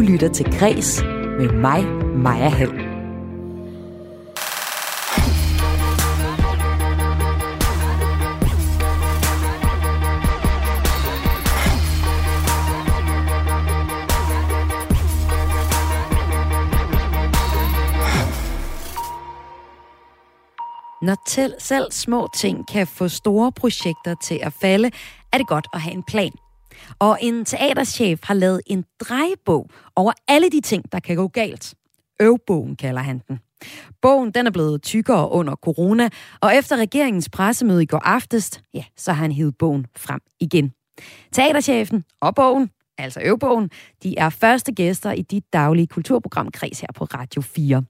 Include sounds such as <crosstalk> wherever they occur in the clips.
Du lytter til Græs med mig, Maja Hall. Når til selv små ting kan få store projekter til at falde, er det godt at have en plan. Og en teaterchef har lavet en drejebog over alle de ting, der kan gå galt. Øvbogen kalder han den. Bogen den er blevet tykkere under corona, og efter regeringens pressemøde i går aftes, ja, så har han hivet bogen frem igen. Teaterchefen og bogen, altså øvbogen, de er første gæster i dit daglige kulturprogram Kreds her på Radio 4.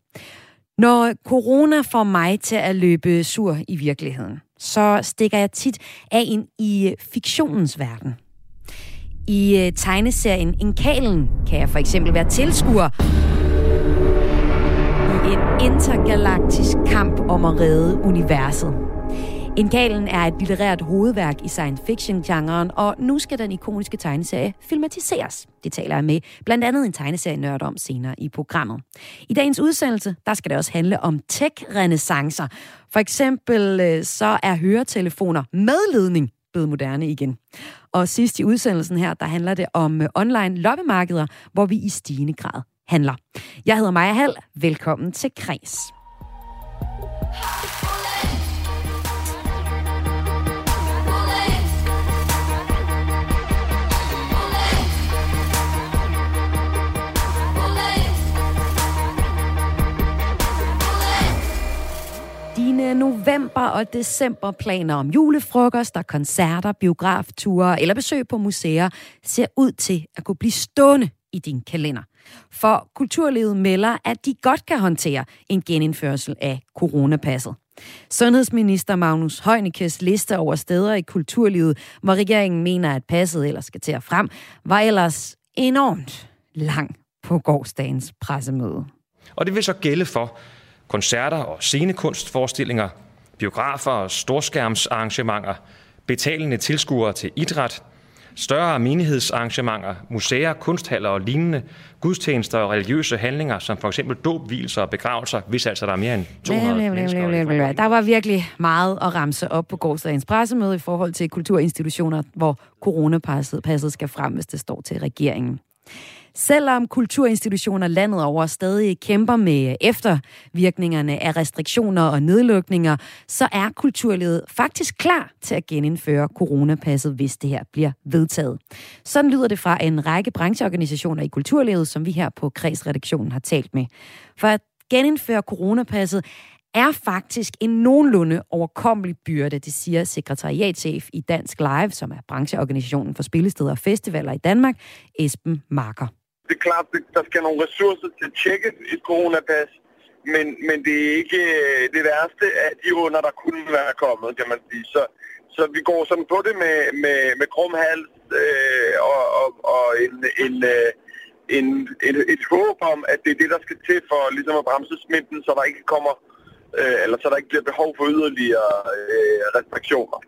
Når corona får mig til at løbe sur i virkeligheden, så stikker jeg tit af ind i fiktionens verden. I øh, tegneserien Inkalen kan jeg for eksempel være tilskuer i en intergalaktisk kamp om at redde universet. Inkalen er et litterært hovedværk i science fiction-genren, og nu skal den ikoniske tegneserie filmatiseres. Det taler jeg med blandt andet en tegneserie-nørd om senere i programmet. I dagens udsendelse, der skal det også handle om tech-renaissancer. For eksempel øh, så er høretelefoner med ledning blevet moderne igen. Og sidst i udsendelsen her, der handler det om øh, online loppemarkeder, hvor vi i stigende grad handler. Jeg hedder Maja Hall. Velkommen til Kres. November- og december planer om julefrokoster, koncerter, biografture eller besøg på museer ser ud til at kunne blive stående i din kalender. For kulturlivet melder, at de godt kan håndtere en genindførsel af coronapasset. Sundhedsminister Magnus Heunicke's liste over steder i kulturlivet, hvor regeringen mener, at passet ellers skal til at frem, var ellers enormt lang på gårdsdagens pressemøde. Og det vil så gælde for koncerter og scenekunstforestillinger, biografer og storskærmsarrangementer, betalende tilskuere til idræt, større menighedsarrangementer, museer, kunsthaller og lignende, gudstjenester og religiøse handlinger, som for eksempel dåb, hvilser og begravelser, hvis altså der er mere end 200 mennesker. Der var virkelig meget at ramse op på gårdsdagens pressemøde i forhold til kulturinstitutioner, hvor coronapasset skal frem, hvis det står til regeringen. Selvom kulturinstitutioner landet over stadig kæmper med eftervirkningerne af restriktioner og nedlukninger, så er kulturlivet faktisk klar til at genindføre coronapasset, hvis det her bliver vedtaget. Sådan lyder det fra en række brancheorganisationer i kulturlivet, som vi her på Kredsredaktionen har talt med. For at genindføre coronapasset er faktisk en nogenlunde overkommelig byrde, det siger sekretariatchef i Dansk Live, som er brancheorganisationen for spillesteder og festivaler i Danmark, Esben Marker det er klart, at der skal nogle ressourcer til at tjekke et coronapas, men, men det er ikke øh, det værste af de under, der kunne være kommet, kan man sige. Så, så vi går sådan på det med, med, med krum hals øh, og, og, og en, en, øh, en, et, et håb om, at det er det, der skal til for ligesom at bremse smitten, så der ikke kommer, øh, eller så der ikke bliver behov for yderligere øh, restriktioner.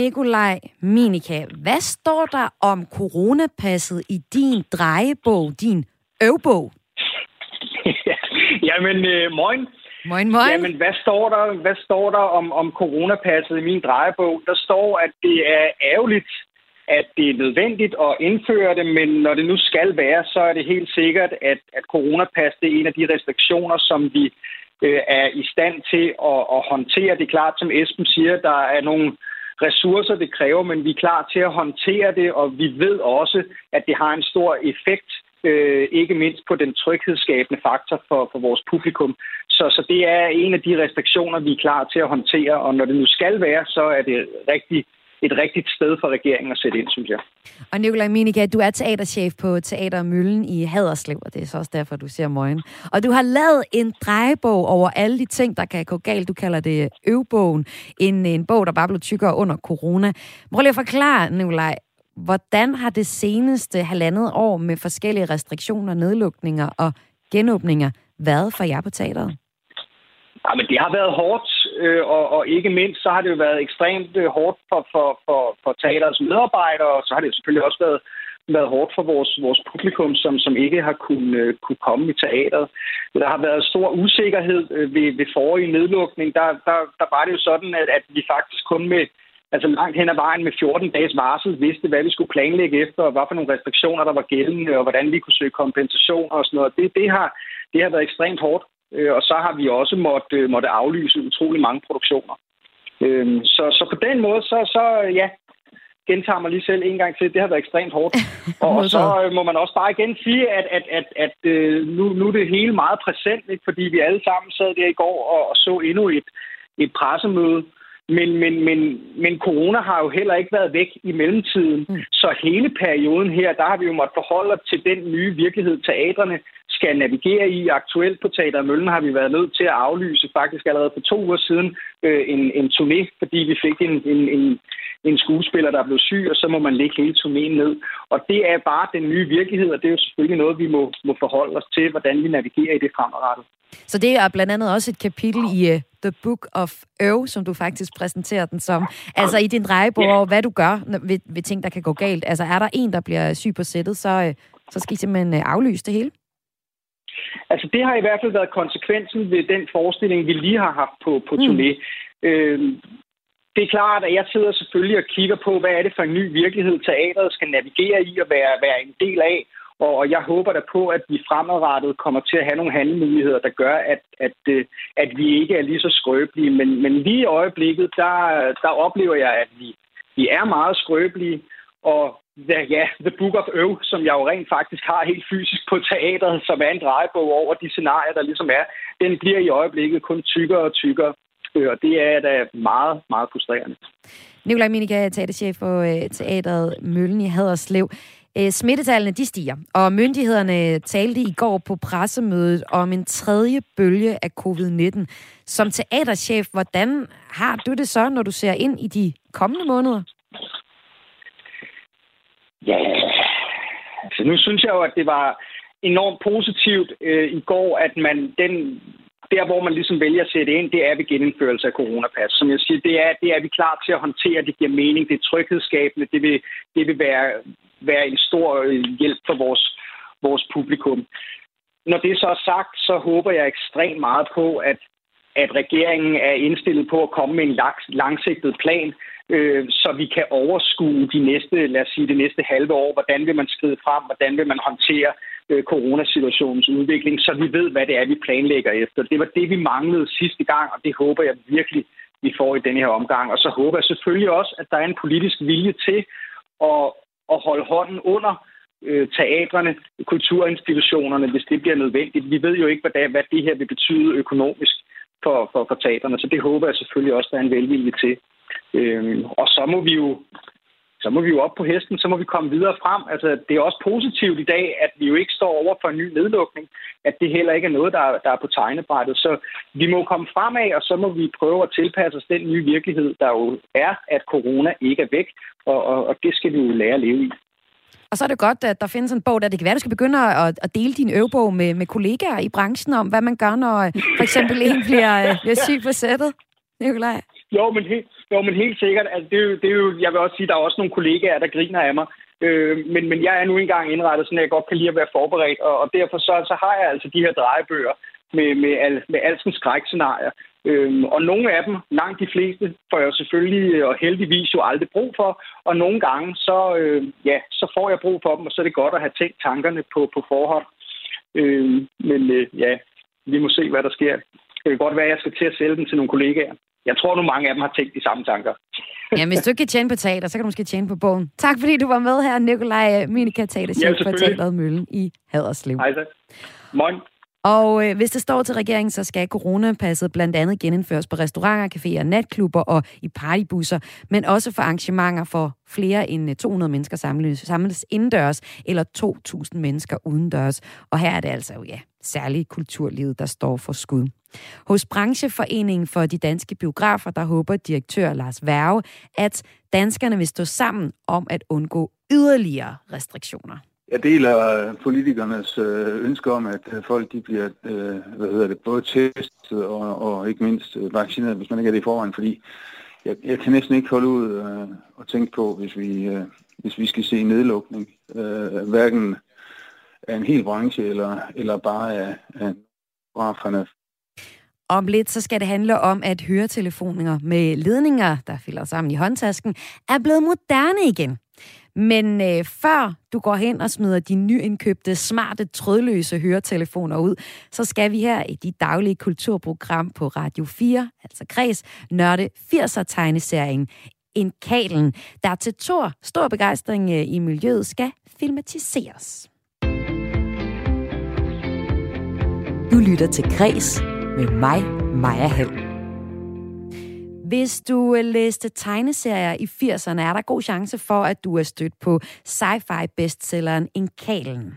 Nikolaj Minika, hvad står der om coronapasset i din drejebog, din øvbog? <laughs> Jamen, øh, moin. Moin, moin. Jamen, hvad står der, hvad står der om, om coronapasset i min drejebog? Der står, at det er ærgerligt, at det er nødvendigt at indføre det, men når det nu skal være, så er det helt sikkert, at, at coronapas det er en af de restriktioner, som vi øh, er i stand til at, at håndtere. Det er klart, som Esben siger, der er nogle ressourcer, det kræver, men vi er klar til at håndtere det, og vi ved også, at det har en stor effekt, øh, ikke mindst på den tryghedsskabende faktor for, for vores publikum. Så, så det er en af de restriktioner, vi er klar til at håndtere, og når det nu skal være, så er det rigtig et rigtigt sted for regeringen at sætte ind, synes jeg. Og Nikolaj Minika, du er teaterchef på Teater Møllen i Haderslev, og det er så også derfor, du ser morgen. Og du har lavet en drejebog over alle de ting, der kan gå galt. Du kalder det øvbogen. En, en bog, der bare blev tykkere under corona. Prøv lige at forklare, Nikolaj, hvordan har det seneste halvandet år med forskellige restriktioner, nedlukninger og genåbninger været for jer på teateret? Ja, men det har været hårdt, øh, og, og ikke mindst så har det jo været ekstremt øh, hårdt for, for, for, for teaterets medarbejdere, og så har det selvfølgelig også været været hårdt for vores, vores publikum, som, som ikke har kunnet, øh, kunne komme i teateret. Der har været stor usikkerhed øh, ved, ved forrige nedlukning. Der, der, der var det jo sådan, at, at vi faktisk kun med altså langt hen ad vejen med 14 dages varsel vidste, hvad vi skulle planlægge efter, og hvad for nogle restriktioner, der var gældende, og hvordan vi kunne søge kompensation og sådan noget. Det, det, har, det har været ekstremt hårdt, øh, og så har vi også måtte, øh, måtte aflyse utrolig mange produktioner. Øh, så, så på den måde, så, så ja, gentager mig lige selv en gang til. Det har været ekstremt hårdt. <laughs> og så øh, må man også bare igen sige, at, at, at, at øh, nu, nu er det hele meget præsent, ikke? fordi vi alle sammen sad der i går og, og så endnu et, et pressemøde. Men, men, men, men corona har jo heller ikke været væk i mellemtiden. Mm. Så hele perioden her, der har vi jo måttet forholde os til den nye virkelighed, teaterne skal navigere i. Aktuelt på Teater Møllen har vi været nødt til at aflyse faktisk allerede for to uger siden øh, en, en turné, fordi vi fik en, en, en, en skuespiller, der blev syg, og så må man lægge hele turnéen ned. Og det er bare den nye virkelighed, og det er jo selvfølgelig noget, vi må, må forholde os til, hvordan vi navigerer i det fremadrettet. Så det er blandt andet også et kapitel i uh, The Book of Øv, som du faktisk præsenterer den som. Altså i din drejebog yeah. hvad du gør ved, ved ting, der kan gå galt. Altså er der en, der bliver syg på sættet, så, uh, så skal I simpelthen uh, aflyse det hele? Altså det har i hvert fald været konsekvensen ved den forestilling, vi lige har haft på, på mm. turné. Øh, det er klart, at jeg sidder selvfølgelig og kigger på, hvad er det for en ny virkelighed, teateret skal navigere i og være, være en del af. Og jeg håber da på, at vi fremadrettet kommer til at have nogle handlemuligheder, der gør, at, at, øh, at vi ikke er lige så skrøbelige. Men, men lige i øjeblikket, der, der oplever jeg, at vi, vi er meget skrøbelige. Og ja, The Book of Øv, som jeg jo rent faktisk har helt fysisk på teateret, som er en drejebog over de scenarier, der ligesom er, den bliver i øjeblikket kun tykkere og tykkere og det er da meget, meget frustrerende. Nikolaj Minika, teaterchef for øh, Teateret Møllen i Haderslev. Øh, smittetallene de stiger, og myndighederne talte i går på pressemødet om en tredje bølge af covid-19. Som teaterchef, hvordan har du det så, når du ser ind i de kommende måneder? Ja, altså nu synes jeg jo, at det var enormt positivt øh, i går, at man den der, hvor man ligesom vælger at sætte ind, det er ved genindførelse af coronapas. Som jeg siger, det er, det er vi klar til at håndtere. Det giver mening. Det er tryghedsskabende. Det vil, det vil være, være en stor øh, hjælp for vores, vores publikum. Når det så er sagt, så håber jeg ekstremt meget på, at, at regeringen er indstillet på at komme med en langsigtet plan, øh, så vi kan overskue de næste, lad os sige, det næste halve år. Hvordan vil man skride frem? Hvordan vil man håndtere øh, coronasituationens udvikling, så vi ved, hvad det er, vi planlægger efter. Det var det, vi manglede sidste gang, og det håber jeg virkelig, vi får i denne her omgang. Og så håber jeg selvfølgelig også, at der er en politisk vilje til at, at holde hånden under øh, teatrene, kulturinstitutionerne, hvis det bliver nødvendigt. Vi ved jo ikke, hvad det, hvad det her vil betyde økonomisk for, for, for teaterne, så det håber jeg selvfølgelig også, der er en velvilje til. Øh, og så må vi jo så må vi jo op på hesten, så må vi komme videre frem. Altså, det er også positivt i dag, at vi jo ikke står over for en ny nedlukning, at det heller ikke er noget, der, der er på tegnebrættet. Så vi må komme fremad, og så må vi prøve at tilpasse os den nye virkelighed, der jo er, at corona ikke er væk, og, og, og det skal vi jo lære at leve i. Og så er det godt, at der findes en bog, der det kan være, du skal begynde at, at dele din øvebog med, med kollegaer i branchen om, hvad man gør, når for eksempel en bliver, bliver syg på sættet. Nikolaj. Jo, men helt, jo, men helt sikkert. Altså, det, er jo, det er jo, jeg vil også sige, der er også nogle kollegaer, der griner af mig. Øh, men, men jeg er nu engang indrettet sådan, at jeg godt kan lide at være forberedt, og, og derfor så, så har jeg altså de her drejebøger med, med, al, med alskens skrækscenarier. Øhm, og nogle af dem, langt de fleste, får jeg selvfølgelig øh, og heldigvis jo aldrig brug for. Og nogle gange, så, øh, ja, så får jeg brug for dem, og så er det godt at have tænkt tankerne på, på forhånd. Øh, men øh, ja, vi må se, hvad der sker. Det kan godt være, at jeg skal til at sælge dem til nogle kollegaer jeg tror nu, mange af dem har tænkt de samme tanker. <laughs> ja, hvis du ikke kan tjene på teater, så kan du måske tjene på bogen. Tak fordi du var med her, Nikolaj Minika, teaterchef ja, på Teateret Møllen i Haderslev. Hej så. Morgen. Og øh, hvis det står til regeringen, så skal coronapasset blandt andet genindføres på restauranter, caféer, natklubber og i partybusser, men også for arrangementer for flere end 200 øh, mennesker samles, samles indendørs, eller 2.000 mennesker udendørs. Og her er det altså ja, særligt kulturlivet, der står for skud. Hos Brancheforeningen for de danske biografer, der håber direktør Lars Værge, at danskerne vil stå sammen om at undgå yderligere restriktioner. Jeg deler politikernes øh, ønske om, at øh, folk de bliver øh, hvad hedder det, både testet og, og ikke mindst vaccineret, hvis man ikke er det i forvejen, fordi jeg, jeg kan næsten ikke holde ud og tænke på, hvis vi, hvis vi skal se nedlukning hverken af en hel branche eller, eller bare af, af graferne. Om lidt så skal det handle om, at høretelefoner med ledninger, der fælder sammen i håndtasken, er blevet moderne igen. Men øh, før du går hen og smider de nyindkøbte, smarte, trådløse høretelefoner ud, så skal vi her i dit daglige kulturprogram på Radio 4, altså Kreds, nørde 80'er-tegneserien En Kalen, der til Tor stor begejstring øh, i miljøet skal filmatiseres. Du lytter til Kres med mig, Maja Hall. Hvis du øh, læste tegneserier i 80'erne, er der god chance for, at du er stødt på sci-fi bestselleren Inkalen.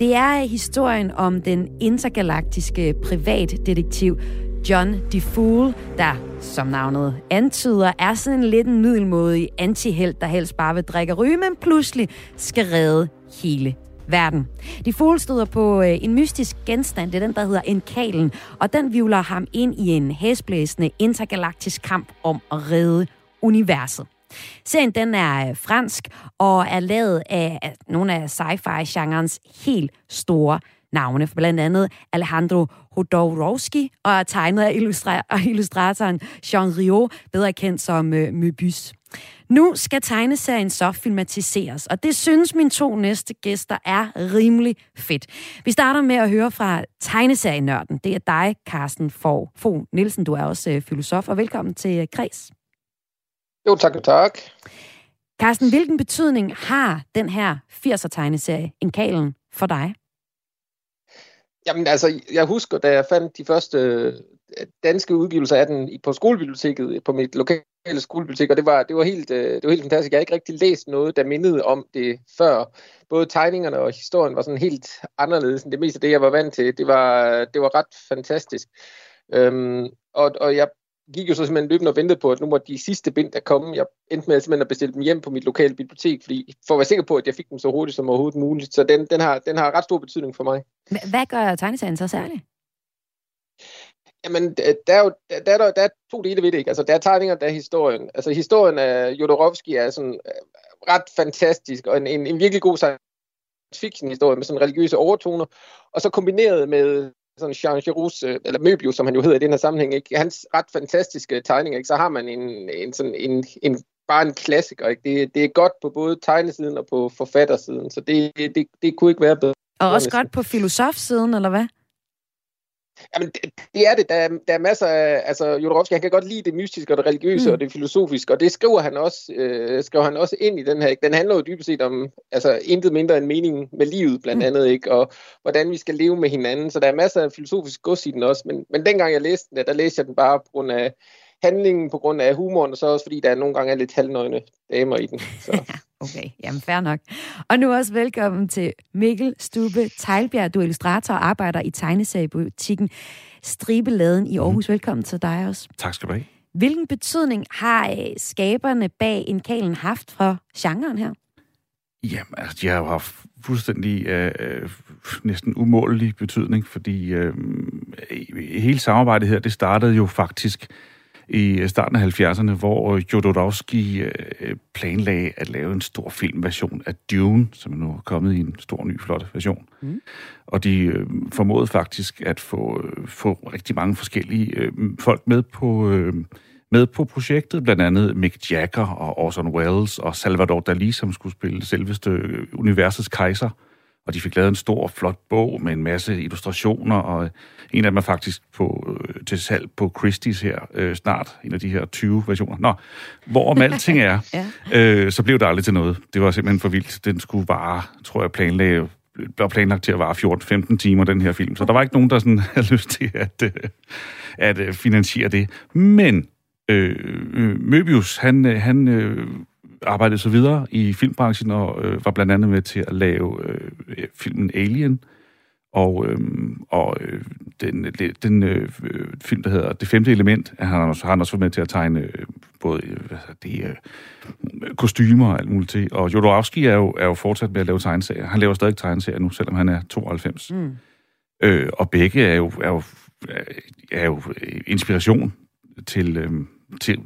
Det er historien om den intergalaktiske privatdetektiv John DeFool, der, som navnet antyder, er sådan lidt en middelmodig antihelt, der helst bare vil drikke og ryge, men pludselig skal redde hele verden. De fugle støder på øh, en mystisk genstand, det er den, der hedder en kalen, og den vivler ham ind i en hæsblæsende intergalaktisk kamp om at redde universet. Serien den er øh, fransk og er lavet af nogle af sci-fi-genrens helt store navne, blandt andet Alejandro Hodorowski og er tegnet af illustra- <laughs> illustratoren Jean Rio, bedre kendt som uh, Möbius. Nu skal tegneserien så filmatiseres, og det synes mine to næste gæster er rimelig fedt. Vi starter med at høre fra tegneserienørden. Det er dig, Carsten Fogh Fogh Nielsen. Du er også øh, filosof, og velkommen til øh, Kreds. Jo, tak tak. Carsten, hvilken betydning har den her 80'er-tegneserie, En Kalen, for dig? Jamen altså, jeg husker, da jeg fandt de første øh, danske udgivelser af den på skolebiblioteket, øh, på mit lokale skolebibliotek, og det var, det var, helt, øh, det var helt fantastisk. Jeg har ikke rigtig læst noget, der mindede om det før. Både tegningerne og historien var sådan helt anderledes end det meste af det, jeg var vant til. Det var, det var ret fantastisk. Øhm, og, og jeg gik jo så simpelthen løbende og ventede på, at nu må de sidste bind, der komme. Jeg endte med simpelthen at bestille dem hjem på mit lokale bibliotek, fordi, for at være sikker på, at jeg fik dem så hurtigt som overhovedet muligt. Så den, den, har, den har ret stor betydning for mig. Hvad gør tegneserien så særligt? Jamen, der er jo der, der, der er to dele ved det, ikke? Altså, der er tegninger, der er historien. Altså, historien af Jodorowsky er sådan øh, ret fantastisk, og en, en, en virkelig god science fiction historie med sådan religiøse overtoner, og så kombineret med sådan Jean Giroux, øh, eller Möbius, som han jo hedder i den her sammenhæng, ikke? hans ret fantastiske tegninger, ikke? så har man en, en, sådan en, en bare en klassiker. Ikke? Det, det er godt på både tegnesiden og på forfattersiden, så det, det, det kunne ikke være bedre. Og også godt på filosofsiden, eller hvad? Jamen, det, det er det. Der er, der er masser af... Altså, Jodorowsky, han kan godt lide det mystiske og det religiøse mm. og det filosofiske, og det skriver han også, øh, skriver han også ind i den her. Den handler jo dybest set om altså, intet mindre end meningen med livet, blandt mm. andet, ikke? og hvordan vi skal leve med hinanden. Så der er masser af filosofisk gods i den også, men, men dengang jeg læste den, der læste jeg den bare på grund af handlingen, på grund af humoren, og så også fordi der nogle gange er lidt halvnøgne damer i den. Så. <laughs> okay, jamen fair nok. Og nu også velkommen til Mikkel Stube Tejlbjerg. Du er illustrator og arbejder i tegneseriebutikken Stribeladen i Aarhus. Mm. Velkommen til dig også. Tak skal du have. Hvilken betydning har øh, skaberne bag en kalen haft for genren her? Jamen, altså, de har jo haft fuldstændig øh, øh næsten umålelig betydning, fordi øh, hele samarbejdet her, det startede jo faktisk i starten af 70'erne, hvor Jodorowsky øh, planlagde at lave en stor filmversion af Dune, som er nu er kommet i en stor, ny, flot version. Mm. Og de øh, formåede faktisk at få, øh, få rigtig mange forskellige øh, folk med på... Øh, med på projektet, blandt andet Mick Jagger og Orson Welles og Salvador Dali, som skulle spille selveste universets kejser og de fik lavet en stor, flot bog med en masse illustrationer, og en af dem er faktisk på, øh, til salg på Christie's her øh, snart, en af de her 20 versioner. Nå, hvorom alting er, <laughs> ja. øh, så blev det aldrig til noget. Det var simpelthen for vildt. Den skulle bare, tror jeg, planlægge blev planlagt til at vare 14-15 timer, den her film. Så der var ikke nogen, der sådan <laughs> havde lyst til at, øh, at øh, finansiere det. Men øh, Möbius, han, han øh, arbejdede så videre i filmbranchen og øh, var blandt andet med til at lave øh, filmen Alien og, øh, og øh, den, den øh, film, der hedder Det femte element, har han også, har han også været med til at tegne øh, både øh, det, øh, kostymer og alt muligt til. Og Jodorowsky er jo, er jo fortsat med at lave tegneserier. Han laver stadig tegneserier nu, selvom han er 92. Mm. Øh, og begge er jo, er jo, er jo inspiration til, øh, til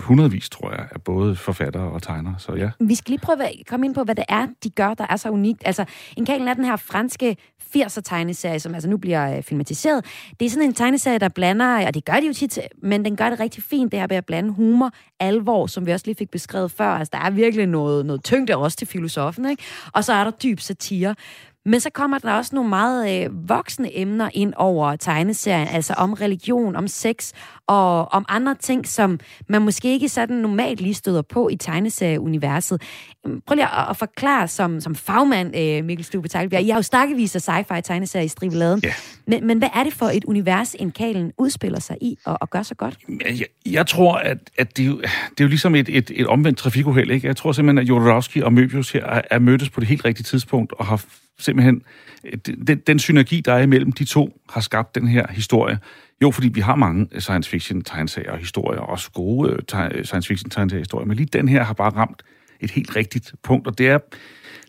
hundredvis, tror jeg, af både forfattere og tegnere. Så ja. Vi skal lige prøve at komme ind på, hvad det er, de gør, der er så unikt. Altså, en kalen er den her franske 80'er tegneserie, som altså nu bliver øh, filmatiseret. Det er sådan en tegneserie, der blander, og det gør de jo tit, men den gør det rigtig fint, det her med at blande humor, alvor, som vi også lige fik beskrevet før. Altså, der er virkelig noget, noget tyngde også til filosofen, ikke? Og så er der dyb satire. Men så kommer der også nogle meget øh, voksne emner ind over tegneserien, altså om religion, om sex og om andre ting, som man måske ikke sådan normalt lige støder på i tegneserieuniverset. Øhm, prøv lige at, at forklare som, som fagmand, øh, Mikkel Stube Teglbjerg. I har jo stakkevis af sci-fi tegneserier i stribeladen. Ja. Men, men hvad er det for et univers, en kalen udspiller sig i og, og gør så godt? Jeg, jeg tror, at, at det, er jo, det er jo ligesom et, et, et omvendt trafikuheld. Ikke? Jeg tror simpelthen, at Jodorowsky og Möbius her er, er mødtes på det helt rigtige tidspunkt og har simpelthen øh, den, den synergi, der er imellem de to, har skabt den her historie. Jo, fordi vi har mange science fiction tegneserier og historier, og også gode øh, øh, science fiction tegneserier historier, men lige den her har bare ramt et helt rigtigt punkt, og det er,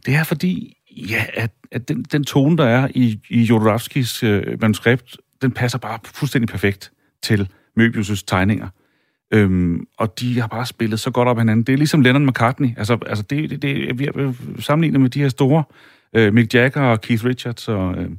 det er fordi, ja, at, at den, den tone, der er i, i Jodorowskis øh, manuskript, den passer bare fuldstændig perfekt til Möbius' tegninger. Øhm, og de har bare spillet så godt op hinanden. Det er ligesom Lennon McCartney. Altså, altså det, det, det, vi er sammenlignet med de her store øh, Mick Jagger og Keith Richards. Og, øh,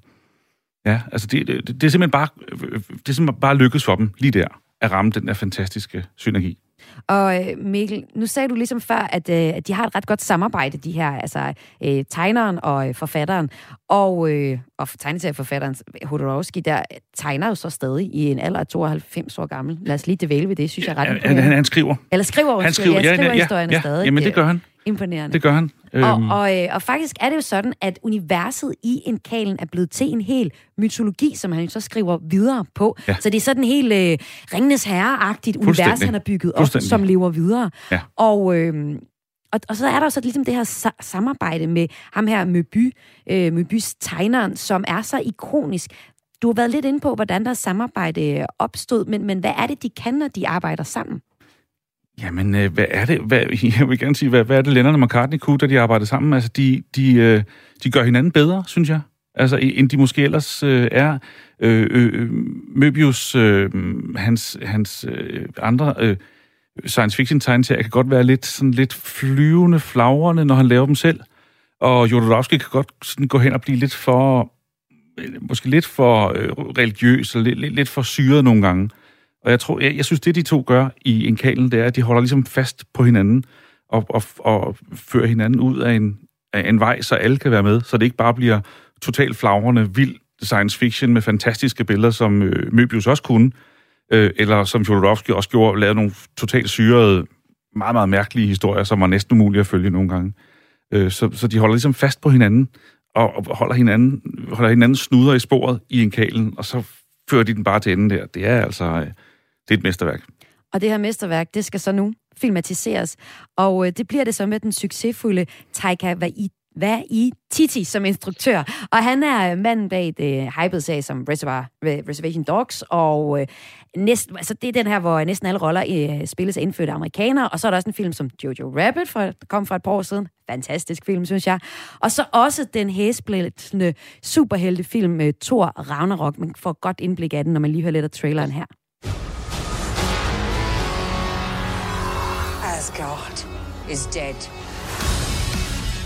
ja, altså det, det, det, er simpelthen bare, det er simpelthen bare lykkedes for dem lige der at ramme den der fantastiske synergi. Og øh, Mikkel, nu sagde du ligesom før, at, øh, at de har et ret godt samarbejde, de her, altså øh, tegneren og øh, forfatteren. Og, øh, og tegneserieforfatteren Hodorowski, der tegner jo så stadig i en alder af 92 år gammel. Lad os lige dvæle ved det, synes jeg ret han, han, han skriver. Eller skriver, han skriver, ja, skriver ja, ja, historierne ja, stadig. Jamen det gør han. Imponerende. Det gør han. Og, og, øh, og faktisk er det jo sådan, at universet i en kalen er blevet til en hel mytologi, som han jo så skriver videre på. Ja. Så det er sådan en helt øh, Ringenes Herre-agtigt univers, han har bygget op, som lever videre. Ja. Og... Øh, og, og så er der jo så ligesom det her sa- samarbejde med ham her Møby, øh, Møbys tegneren, som er så ikonisk. Du har været lidt inde på, hvordan der samarbejde opstod, men, men hvad er det, de kan, når de arbejder sammen? Jamen, øh, hvad er det? Hvad, <laughs> jeg vil gerne sige, hvad, hvad er det, Lennon og McCartney kunne, da de arbejdede sammen? Altså, de, de, øh, de gør hinanden bedre, synes jeg. Altså, end de måske ellers øh, er. Øh, øh, øh, Möbius, øh, hans, hans øh, andre øh, science fiction tegneserier kan godt være lidt, sådan lidt flyvende, flagrende, når han laver dem selv. Og Jodorowsky kan godt sådan gå hen og blive lidt for, måske lidt for øh, religiøs, eller lidt, lidt, lidt for syret nogle gange. Og jeg tror, jeg, jeg synes, det de to gør i en kalen, det er, at de holder ligesom fast på hinanden og, og, og fører hinanden ud af en, af en vej, så alle kan være med, så det ikke bare bliver totalt flagrende, vild science fiction med fantastiske billeder, som øh, Möbius også kunne, øh, eller som Jodorowsky også gjorde, lavede nogle totalt syrede, meget, meget mærkelige historier, som var næsten umulige at følge nogle gange. Øh, så, så de holder ligesom fast på hinanden, og, og holder, hinanden, holder hinanden snuder i sporet i en kalen, og så fører de den bare til enden der. Det er altså... Øh, det er et mesterværk. Og det her mesterværk, det skal så nu filmatiseres. Og øh, det bliver det så med den succesfulde Taika Waititi Titi som instruktør. Og han er manden bag det hypede sag som Reservoir, Reservation Dogs, og øh, næsten, altså det er den her, hvor næsten alle roller øh, spilles af indfødte amerikanere, og så er der også en film som Jojo Rabbit, for, der kom fra et par år siden. Fantastisk film, synes jeg. Og så også den hæsblættende superheltefilm øh, Thor Ragnarok. Man får godt indblik af den, når man lige hører lidt af traileren her. Asgard is dead.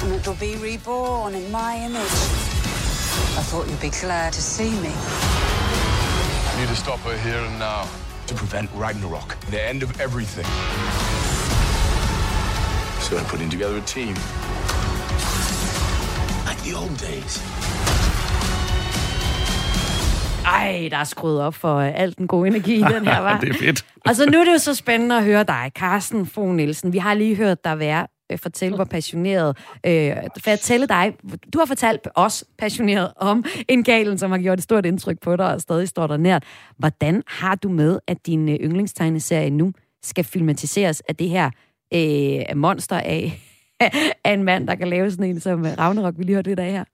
And it'll be reborn in my image. I thought you'd be glad to see me. I need to stop her here and now to prevent Ragnarok, the end of everything. So I'm putting together a team. Like the old days. Ej, der er skruet op for uh, alt den gode energi i den her, var. <laughs> det er fedt. Og så nu er det jo så spændende at høre dig, Carsten Fogh Nielsen. Vi har lige hørt dig være øh, fortælle, hvor passioneret. Øh, fortælle dig, du har fortalt os passioneret om en galen, som har gjort et stort indtryk på dig og stadig står der nært. Hvordan har du med, at din øh, yndlingstegneserie nu skal filmatiseres af det her øh, monster af, <laughs> af en mand, der kan lave sådan en som Ragnarok, vi lige hørte lidt af her?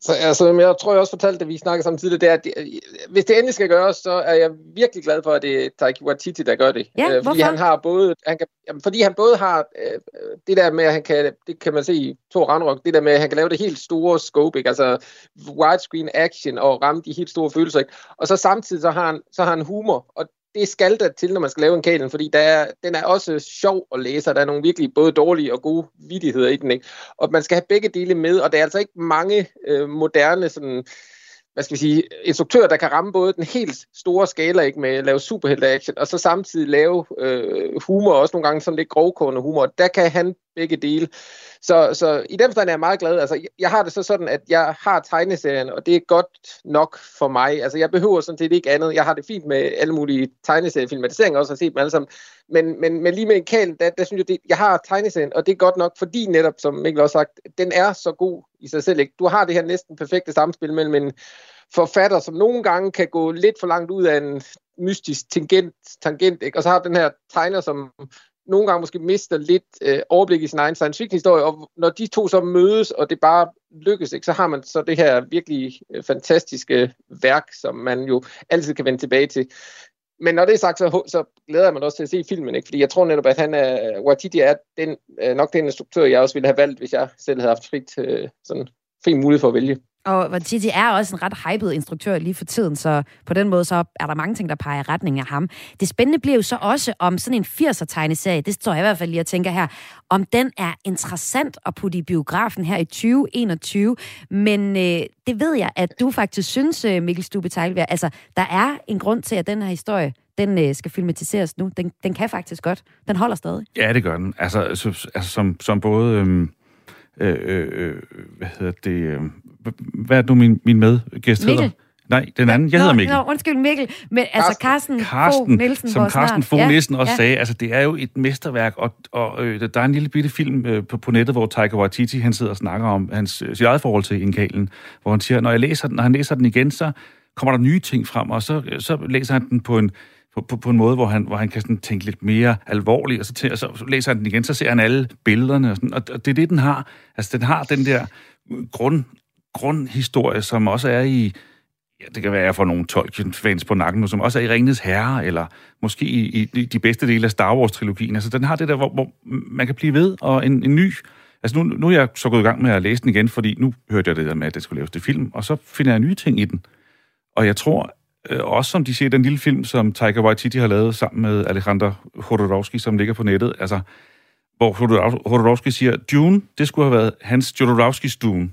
Så, altså, jeg tror, jeg også fortalte det, vi snakkede sammen tidligere, det er, at det, hvis det endelig skal gøres, så er jeg virkelig glad for, at det er Taiki Waititi, der gør det. Ja, øh, fordi han har både, han kan, jamen, fordi han både har øh, det der med, at han kan, det kan man se i Thor Ragnarok, det der med, at han kan lave det helt store scope, ikke? altså widescreen action og ramme de helt store følelser, ikke? og så samtidig så har han, så har han humor, og det skal der til, når man skal lave en kalen, fordi der er, den er også sjov at læse, og der er nogle virkelig både dårlige og gode vidigheder i den, ikke? Og man skal have begge dele med, og der er altså ikke mange øh, moderne sådan, hvad skal vi sige, instruktører, der kan ramme både den helt store skala ikke med at lave superhelte-action, og så samtidig lave øh, humor, også nogle gange sådan lidt grovkårende humor. Der kan han begge dele. Så, så i den forstand er jeg meget glad. Altså, jeg har det så sådan, at jeg har tegneserien, og det er godt nok for mig. Altså, jeg behøver sådan set ikke andet. Jeg har det fint med alle mulige tegneseriefilmatiseringer, også har set dem alle sammen. Men, men, men lige med en kæl, der, der synes jeg, det, jeg har tegneserien, og det er godt nok, fordi netop, som Mikkel også har sagt, den er så god i sig selv. Ikke? Du har det her næsten perfekte samspil mellem en forfatter, som nogle gange kan gå lidt for langt ud af en mystisk tangent, tangent ikke? og så har den her tegner, som nogle gange måske mister lidt øh, overblik i sin egen science fiction historie, og når de to så mødes, og det bare lykkes, ikke, så har man så det her virkelig øh, fantastiske værk, som man jo altid kan vende tilbage til. Men når det er sagt, så, så glæder jeg mig også til at se filmen, ikke? fordi jeg tror netop, at han er, Watiti er den, øh, nok den instruktør, jeg også ville have valgt, hvis jeg selv havde haft frit, øh, sådan, fri mulighed for at vælge. Og Waititi er også en ret hyped instruktør lige for tiden, så på den måde så er der mange ting, der peger i retning af ham. Det spændende bliver jo så også om sådan en 80'er-tegneserie, det står jeg i hvert fald lige og tænker her, om den er interessant at putte i biografen her i 2021. Men øh, det ved jeg, at du faktisk synes, øh, Mikkel Stube Teilvær, altså der er en grund til, at den her historie, den øh, skal filmatiseres nu. Den, den kan faktisk godt. Den holder stadig. Ja, det gør den. Altså, så, altså som, som både... Øhm, øh, øh, øh, hvad hedder det... Øh, hvad er nu min, min medgæst hedder? Nej, den anden. Jeg nå, hedder Mikkel. Nå, undskyld, Mikkel. Men altså Carsten, Carsten Fogh Nielsen. Som Carsten Fogh Nielsen også ja. sagde, altså det er jo et mesterværk, og, og øh, der er en lille bitte film øh, på, på nettet, hvor Taika Waititi, han sidder og snakker om hans, øh, sit eget forhold til Inkalen, hvor han siger, når, jeg læser den, når han læser den igen, så kommer der nye ting frem, og så, så læser han den på en, på, på, på en måde, hvor han, hvor han kan sådan tænke lidt mere alvorligt, og så, til, og så læser han den igen, så ser han alle billederne, og, sådan, og, og det er det, den har. Altså, den har den der grund, grundhistorie, som også er i, ja, det kan være, jeg får nogle Tolkien-fans på nakken nu, som også er i Ringens Herre, eller måske i, i de bedste dele af Star Wars-trilogien. Altså, den har det der, hvor, hvor man kan blive ved, og en, en ny... Altså, nu, nu er jeg så gået i gang med at læse den igen, fordi nu hørte jeg det der med, at det skulle laves til film, og så finder jeg nye ting i den. Og jeg tror, øh, også som de siger, den lille film, som Taika Waititi har lavet sammen med Alejandro Jodorowsky, som ligger på nettet, altså, hvor Jodorowsky siger, Dune, det skulle have været hans Jodorowskys Dune.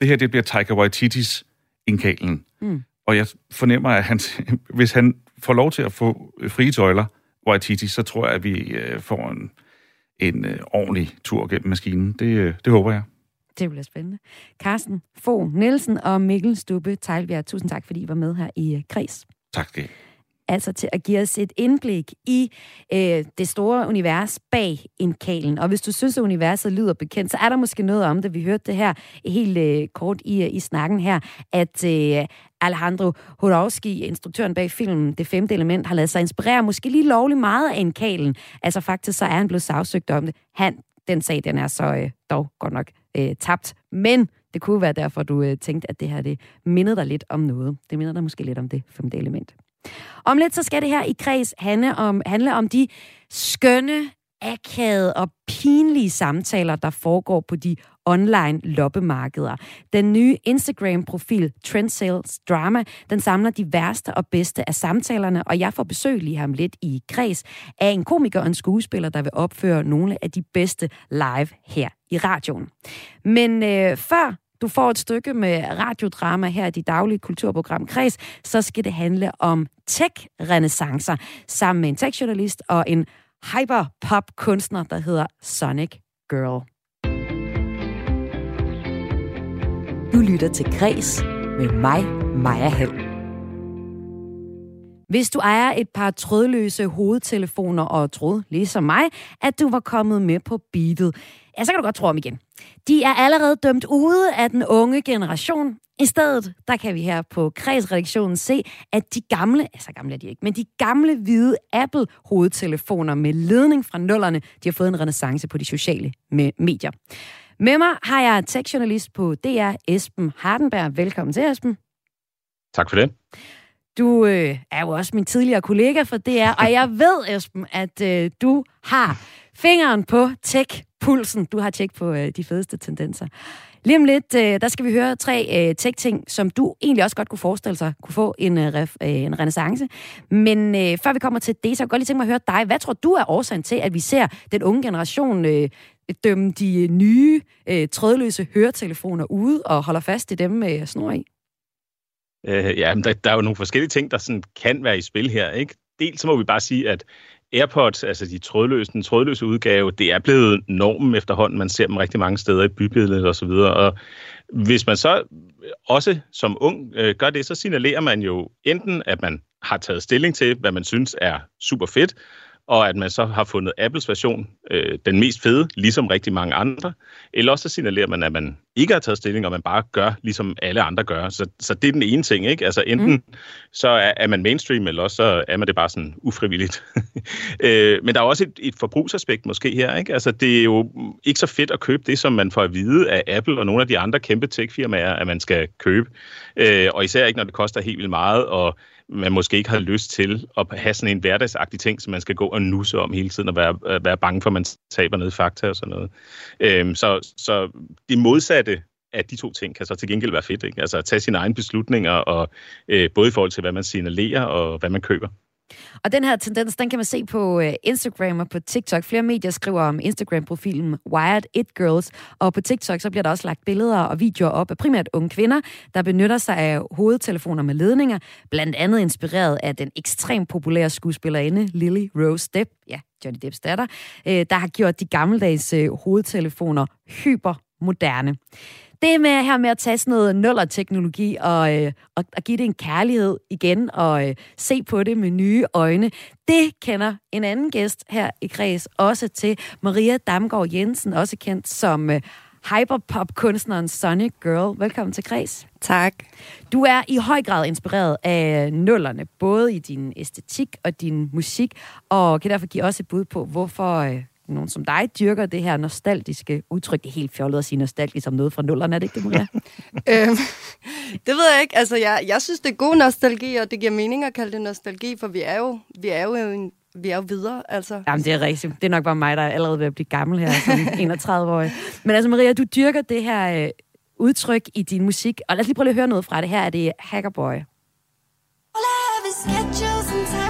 Det her, det bliver Taika Waititis indkalen. Mm. Og jeg fornemmer, at han, <laughs> hvis han får lov til at få frie tøjler, Waititi, så tror jeg, at vi øh, får en, en øh, ordentlig tur gennem maskinen. Det, øh, det håber jeg. Det bliver spændende. Carsten Fogh Nielsen og Mikkel Stubbe Tejlbjerg, tusind tak, fordi I var med her i Kreds. Tak skal altså til at give os et indblik i øh, det store univers bag indkalen. Og hvis du synes, at universet lyder bekendt, så er der måske noget om det. Vi hørte det her helt øh, kort i, øh, i snakken her, at øh, Alejandro Hodorowski, instruktøren bag filmen Det Femte Element, har lavet sig inspirere måske lige lovligt meget af indkalen. Altså faktisk så er han blevet sagsøgt om det. Han, den sag, den er så øh, dog godt nok øh, tabt. Men det kunne være derfor, du øh, tænkte, at det her det mindede dig lidt om noget. Det minder dig måske lidt om det femte element. Om lidt så skal det her i kreds handle om, handle om de skønne, akavede og pinlige samtaler, der foregår på de online loppemarkeder. Den nye Instagram-profil Trend Sales Drama, den samler de værste og bedste af samtalerne, og jeg får besøg lige ham lidt i kreds af en komiker og en skuespiller, der vil opføre nogle af de bedste live her i radioen. Men øh, før du får et stykke med radiodrama her i de daglige kulturprogram Kreds, så skal det handle om tech-renaissancer sammen med en tech-journalist og en hyper-pop-kunstner, der hedder Sonic Girl. Du lytter til Græs med mig, Maja Hall. Hvis du ejer et par trådløse hovedtelefoner og troede, ligesom mig, at du var kommet med på beatet, ja, så kan du godt tro om igen. De er allerede dømt ude af den unge generation. I stedet, der kan vi her på kredsredaktionen se, at de gamle, altså gamle er de ikke, men de gamle hvide Apple-hovedtelefoner med ledning fra nullerne, de har fået en renaissance på de sociale medier. Med mig har jeg tech-journalist på DR, Esben Hardenberg. Velkommen til, Esben. Tak for det. Du øh, er jo også min tidligere kollega for DR, og jeg ved, Esben, at øh, du har Fingeren på tech-pulsen. Du har tjek på øh, de fedeste tendenser. Lige om lidt, øh, der skal vi høre tre øh, tech-ting, som du egentlig også godt kunne forestille sig kunne få en, øh, ref, øh, en renaissance. Men øh, før vi kommer til det, så kan jeg godt lige tænke mig at høre dig. Hvad tror du er årsagen til, at vi ser den unge generation øh, dømme de øh, nye øh, trådløse høretelefoner ude og holder fast i dem med øh, snor i? Øh, ja, men der, der er jo nogle forskellige ting, der sådan kan være i spil her. Ikke? Dels så må vi bare sige, at AirPods, altså de trådløse, den trådløse udgave, det er blevet normen efterhånden. Man ser dem rigtig mange steder i bybilledet og så videre. Og hvis man så også som ung øh, gør det, så signalerer man jo enten, at man har taget stilling til, hvad man synes er super fedt, og at man så har fundet Apples version øh, den mest fede, ligesom rigtig mange andre. Eller også så signalerer man, at man ikke har taget stilling, og man bare gør, ligesom alle andre gør. Så, så det er den ene ting, ikke? Altså enten mm. så er, er man mainstream, eller også så er man det bare sådan ufrivilligt. <laughs> øh, men der er også et, et forbrugsaspekt måske her, ikke? Altså det er jo ikke så fedt at købe det, som man får at vide af Apple og nogle af de andre kæmpe tech-firmaer, at man skal købe. Øh, og især ikke, når det koster helt vildt meget, og man måske ikke har lyst til at have sådan en hverdagsagtig ting, som man skal gå og nusse om hele tiden og være, øh, være bange for, at man taber noget fakta og sådan noget. Øhm, så, så det modsatte af de to ting kan så til gengæld være fedt. Ikke? Altså at tage sine egne beslutninger, og, øh, både i forhold til, hvad man signalerer og hvad man køber. Og den her tendens, den kan man se på øh, Instagram og på TikTok. Flere medier skriver om Instagram-profilen Wired It Girls, og på TikTok så bliver der også lagt billeder og videoer op af primært unge kvinder, der benytter sig af hovedtelefoner med ledninger, blandt andet inspireret af den ekstremt populære skuespillerinde Lily Rose Depp, ja, Johnny Depps datter, øh, der har gjort de gammeldags øh, hovedtelefoner hypermoderne det med her med at tage sådan noget nuller-teknologi og, øh, og, og give det en kærlighed igen og øh, se på det med nye øjne, det kender en anden gæst her i Kreds også til. Maria Damgaard Jensen, også kendt som øh, hyperpop-kunstneren Sonic Girl. Velkommen til Kreds. Tak. Du er i høj grad inspireret af nullerne, både i din æstetik og din musik, og kan derfor give os et bud på, hvorfor øh, nogen som dig dyrker det her nostalgiske udtryk. Det er helt fjollet at sige nostalgisk som noget fra nullerne, er det ikke det, Maria? <laughs> øhm, det ved jeg ikke. Altså, jeg, jeg synes, det er god nostalgi, og det giver mening at kalde det nostalgi, for vi er jo, vi er jo en, vi er jo videre, altså. Jamen, det er rigtigt. Det er nok bare mig, der er allerede ved at blive gammel her, som <laughs> 31-årig. Men altså, Maria, du dyrker det her øh, udtryk i din musik, og lad os lige prøve at høre noget fra det. Her er det Hackerboy. All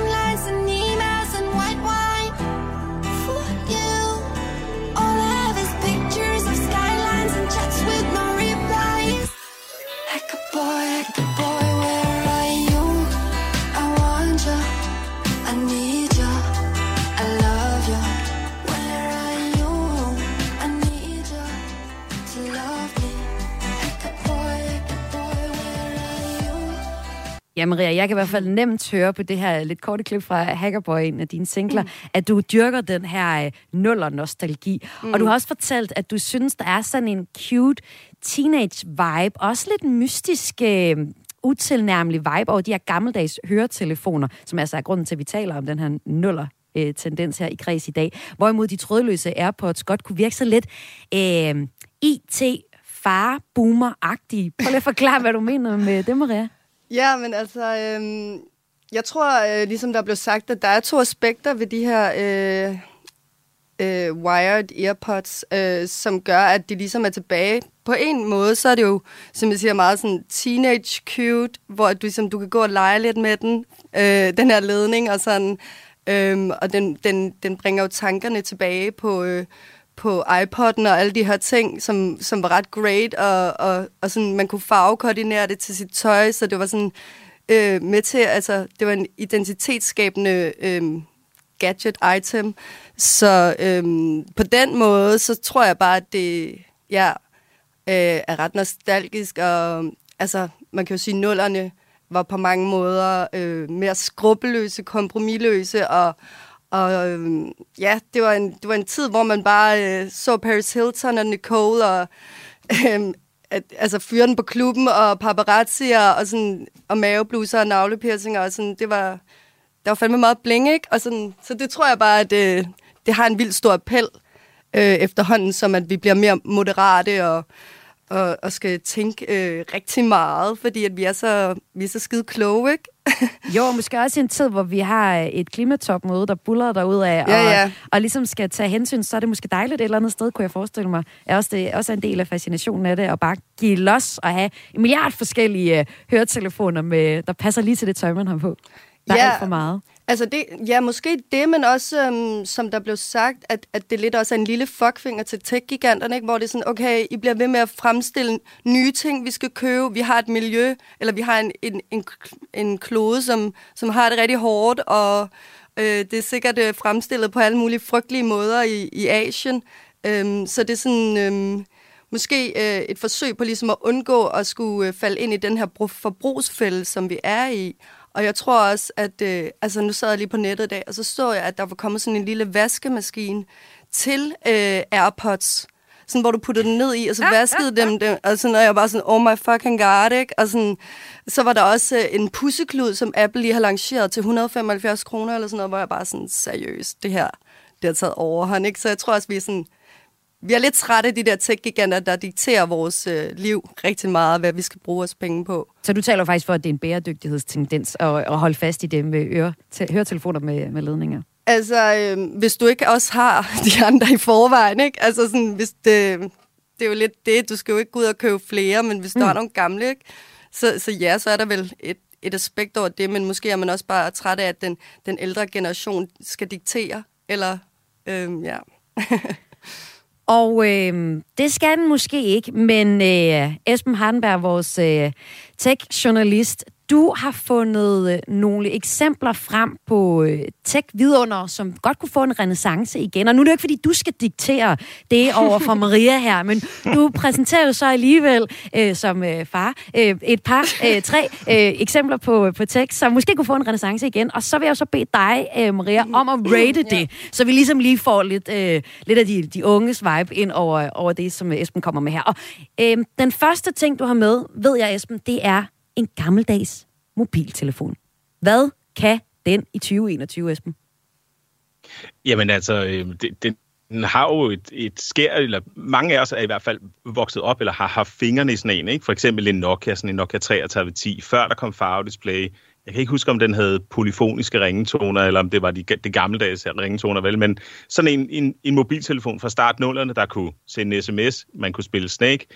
Maria, jeg kan i hvert fald nemt høre på det her lidt korte klip fra Hackerboy, en af dine singler, mm. at du dyrker den her øh, nuller-nostalgi. Mm. Og du har også fortalt, at du synes, der er sådan en cute teenage-vibe, også lidt mystisk, øh, utilnærmelig vibe over de her gammeldags høretelefoner, som altså er grunden til, at vi taler om den her nuller øh, tendens her i kreds i dag. Hvorimod de trådløse AirPods godt kunne virke så lidt øh, IT far boomer agtige Prøv lige at forklare, hvad du mener med det, Maria. Ja, men altså, øhm, jeg tror, øh, ligesom der blev sagt, at der er to aspekter ved de her øh, øh, wired earpods, øh, som gør, at de ligesom er tilbage. På en måde, så er det jo, som jeg siger, meget sådan teenage cute, hvor du, ligesom, du kan gå og lege lidt med den, øh, den her ledning, og sådan, øh, og den, den, den bringer jo tankerne tilbage på... Øh, på iPod'en og alle de her ting, som, som var ret great, og, og, og sådan, man kunne farvekoordinere det til sit tøj, så det var sådan øh, med til, altså, det var en identitetsskabende øh, gadget-item. Så øh, på den måde, så tror jeg bare, at det ja, øh, er ret nostalgisk, og altså, man kan jo sige, nullerne var på mange måder øh, mere skrupelløse, kompromilløse, og, og øh, ja, det var, en, det var en tid, hvor man bare øh, så Paris Hilton og Nicole og <laughs> øhm, at, altså fyren på klubben og paparazzi og, og, sådan, og mavebluser og navlepiercinger og sådan, det var, der var fandme meget bling, ikke? Og sådan, så det tror jeg bare, at det, øh, det har en vild stor appel øh, efterhånden, som at vi bliver mere moderate og, og, og skal tænke øh, rigtig meget, fordi at vi er så, vi er så skide kloge, ikke? <laughs> jo, måske også i en tid, hvor vi har et klimatopmøde, der buller derud af, ja, ja. Og, og ligesom skal tage hensyn, så er det måske dejligt et eller andet sted, kunne jeg forestille mig. Er også, det også en del af fascinationen af det, at bare give los og have en milliard forskellige uh, høretelefoner, med, der passer lige til det tøj, man har på. Der ja. er alt for meget. Altså det, ja, måske det, men også, øhm, som der blev sagt, at, at det lidt også er en lille fuckfinger til tech-giganterne, ikke? hvor det er sådan, okay, I bliver ved med at fremstille nye ting, vi skal købe. Vi har et miljø, eller vi har en, en, en, en klode, som, som har det rigtig hårdt, og øh, det er sikkert øh, fremstillet på alle mulige frygtelige måder i, i Asien. Øhm, så det er sådan... Øhm, måske øh, et forsøg på ligesom at undgå at skulle øh, falde ind i den her forbrugsfælde, som vi er i. Og jeg tror også, at... Øh, altså, nu sad jeg lige på nettet i dag, og så så jeg, at der var kommet sådan en lille vaskemaskine til øh, AirPods. Sådan, hvor du puttede den ned i, og så ja, vaskede ja, ja. dem, dem. Og sådan, og jeg var sådan, oh my fucking god, ikke? Og sådan, så var der også øh, en pusseklud, som Apple lige har lanceret til 175 kroner, eller sådan noget, hvor jeg bare sådan, seriøst, det her, det har taget overhånd, ikke? Så jeg tror også, vi er sådan, vi er lidt trætte af de der tech-giganter, der dikterer vores øh, liv rigtig meget, hvad vi skal bruge vores penge på. Så du taler faktisk for, at det er en bæredygtighedstendens at, at holde fast i det med øre, te, høretelefoner med, med ledninger? Altså, øh, hvis du ikke også har <laughs> de andre i forvejen, ikke? Altså, sådan, hvis det, det er jo lidt det, du skal jo ikke gå ud og købe flere, men hvis mm. du har nogle gamle, ikke? Så, så ja, så er der vel et, et aspekt over det, men måske er man også bare træt af, at den, den ældre generation skal diktere, eller øh, ja... <laughs> Og øh, det skal den måske ikke, men øh, Esben Hardenberg, vores øh, tech-journalist, du har fundet øh, nogle eksempler frem på øh, tech-vidunder, som godt kunne få en renaissance igen. Og nu er det jo ikke, fordi du skal diktere det over for <laughs> Maria her, men du præsenterer jo så alligevel øh, som øh, far øh, et par, øh, tre øh, eksempler på, på tech, som måske kunne få en renaissance igen. Og så vil jeg så bede dig, øh, Maria, om at rate det, så vi ligesom lige får lidt, øh, lidt af de, de unges vibe ind over, over det, som Esben kommer med her. Og øh, den første ting, du har med, ved jeg, Esben, det er en gammeldags mobiltelefon. Hvad kan den i 2021, Esben? Jamen altså, den, det, det, den har jo et, et skær, eller mange af os er i hvert fald vokset op, eller har haft fingrene i sådan en, ikke? For eksempel en Nokia, sådan en Nokia 3310, før der kom farvedisplay. Jeg kan ikke huske, om den havde polyfoniske ringetoner, eller om det var de, de gammeldags ringetoner, vel? Men sådan en, en, en mobiltelefon fra start nullerne, der kunne sende sms, man kunne spille Snake,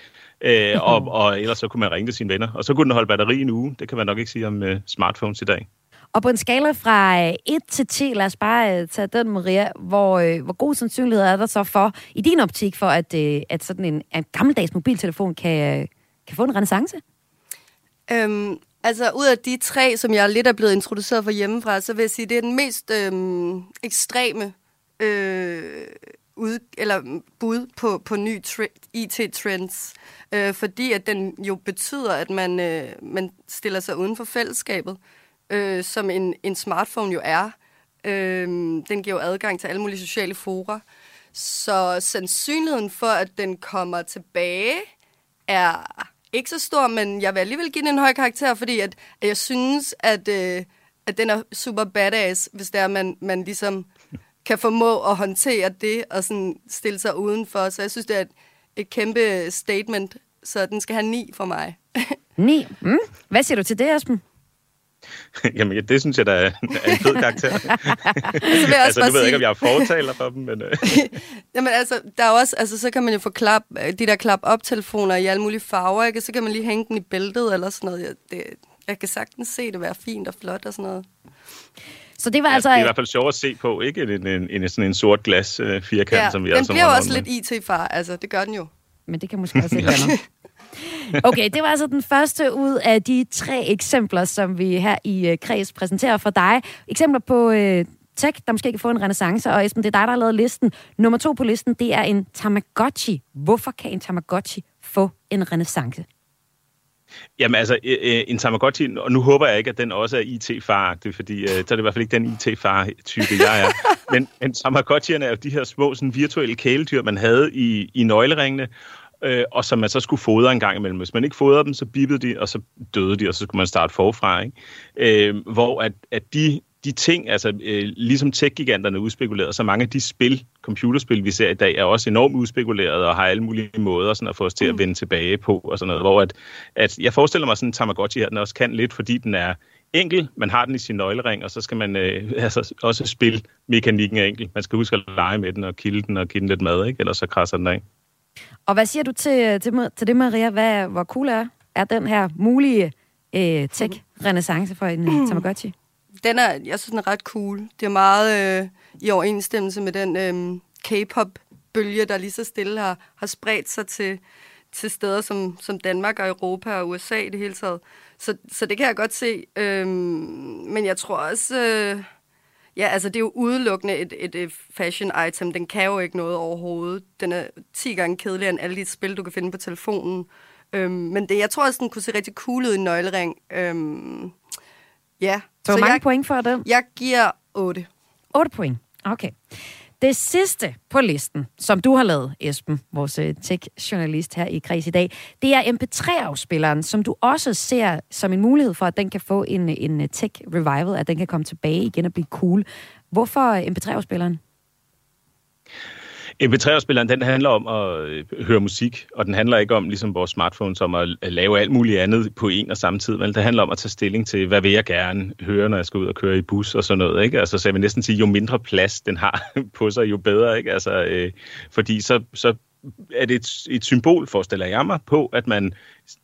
øh, og, <laughs> og ellers så kunne man ringe til sine venner. Og så kunne den holde batteri en uge. Det kan man nok ikke sige om uh, smartphones i dag. Og på en skala fra 1 øh, til 10, lad os bare uh, tage den, Maria, hvor, uh, hvor god sandsynlighed er der så for, i din optik, for at, at sådan en, en gammeldags mobiltelefon kan, kan få en renaissance? Øhm, altså, ud af de tre, som jeg lidt er blevet introduceret for hjemmefra, så vil jeg sige, det er den mest øhm, ekstreme øh, ud, eller bud på, på ny IT-trends, øh, fordi at den jo betyder, at man, øh, man stiller sig uden for fællesskabet, øh, som en, en smartphone jo er. Øh, den giver jo adgang til alle mulige sociale fora. Så sandsynligheden for, at den kommer tilbage, er ikke så stor, men jeg vil alligevel give den en høj karakter, fordi at, at jeg synes, at, øh, at den er super badass, hvis det er, man, man ligesom kan formå at håndtere det og sådan stille sig udenfor. Så jeg synes, det er et, et kæmpe statement, så den skal have ni for mig. <laughs> ni? Mm. Hvad siger du til det, Esben? <laughs> Jamen, det synes jeg, der er en fed karakter. <laughs> altså, nu ved jeg ikke, om jeg har fortaler for dem, men... Øh. Jamen, altså, der er også, altså, så kan man jo få klap, de der klap-op-telefoner i alle mulige farver, ikke? Så kan man lige hænge den i bæltet eller sådan noget. Det, jeg kan sagtens se det være fint og flot og sådan noget. Så det var ja, altså... Det er i hvert fald sjovt at se på, ikke? En, en, en, sådan en sort glas uh, firkant, ja, som vi den bliver jo også lidt IT-far, altså det gør den jo. Men det kan måske også ikke være noget. Okay, det var altså den første ud af de tre eksempler, som vi her i uh, Kreds præsenterer for dig. Eksempler på uh, tech, der måske kan få en renaissance. Og Esben, det er dig, der har lavet listen. Nummer to på listen, det er en Tamagotchi. Hvorfor kan en Tamagotchi få en renaissance? Jamen altså, en Tamagotchi, og nu håber jeg ikke, at den også er IT-faragtig, fordi uh, så er det i hvert fald ikke den IT-far-type, jeg er. <laughs> Men en Tamagotchierne er jo de her små sådan, virtuelle kæledyr, man havde i, i nøgleringene, øh, og som man så skulle fodre en gang imellem. Hvis man ikke fodrede dem, så bippede de, og så døde de, og så skulle man starte forfra. Ikke? Øh, hvor at, at de de ting, altså øh, ligesom tech-giganterne udspekuleret, så mange af de spil, computerspil, vi ser i dag, er også enormt udspekuleret og har alle mulige måder sådan at få os til at vende tilbage på og sådan noget. Hvor at, at jeg forestiller mig sådan en Tamagotchi her, den også kan lidt, fordi den er enkel, man har den i sin nøglering, og så skal man øh, <laughs> altså også spille mekanikken er enkel. Man skal huske at lege med den og kilde den og give den lidt mad, ikke? ellers så krasser den af. Og hvad siger du til, til, til det, Maria? Hvad, hvor cool er, er den her mulige øh, tech-renaissance for en mm. Tamagotchi? Den er, jeg synes, den er ret cool. Det er meget øh, i overensstemmelse med den øh, K-pop-bølge, der lige så stille har, har spredt sig til, til steder som, som Danmark og Europa og USA i det hele taget. Så, så det kan jeg godt se. Øh, men jeg tror også... Øh, Ja, altså det er jo udelukkende et, et, et fashion item. Den kan jo ikke noget overhovedet. Den er 10 gange kedeligere end alle de spil, du kan finde på telefonen. Øhm, men det, jeg tror også, den kunne se rigtig cool ud i en nøglering. Øhm, ja. Så, så mange jeg, point for den? Jeg giver 8. 8 point. Okay. Det sidste på listen, som du har lavet, Esben, vores øh, tech-journalist her i Kreds i dag, det er MP3-afspilleren, som du også ser som en mulighed for, at den kan få en, en tech-revival, at den kan komme tilbage igen og blive cool. Hvorfor MP3-afspilleren? MP3-spilleren, den handler om at øh, høre musik, og den handler ikke om, ligesom vores smartphones, om at lave alt muligt andet på en og samme tid, men det handler om at tage stilling til, hvad vil jeg gerne høre, når jeg skal ud og køre i bus og sådan noget, ikke? Altså, så jeg vil næsten sige, jo mindre plads den har <laughs> på sig, jo bedre, ikke? Altså, øh, fordi så, så er det et, et symbol, forestiller jeg mig, på, at man,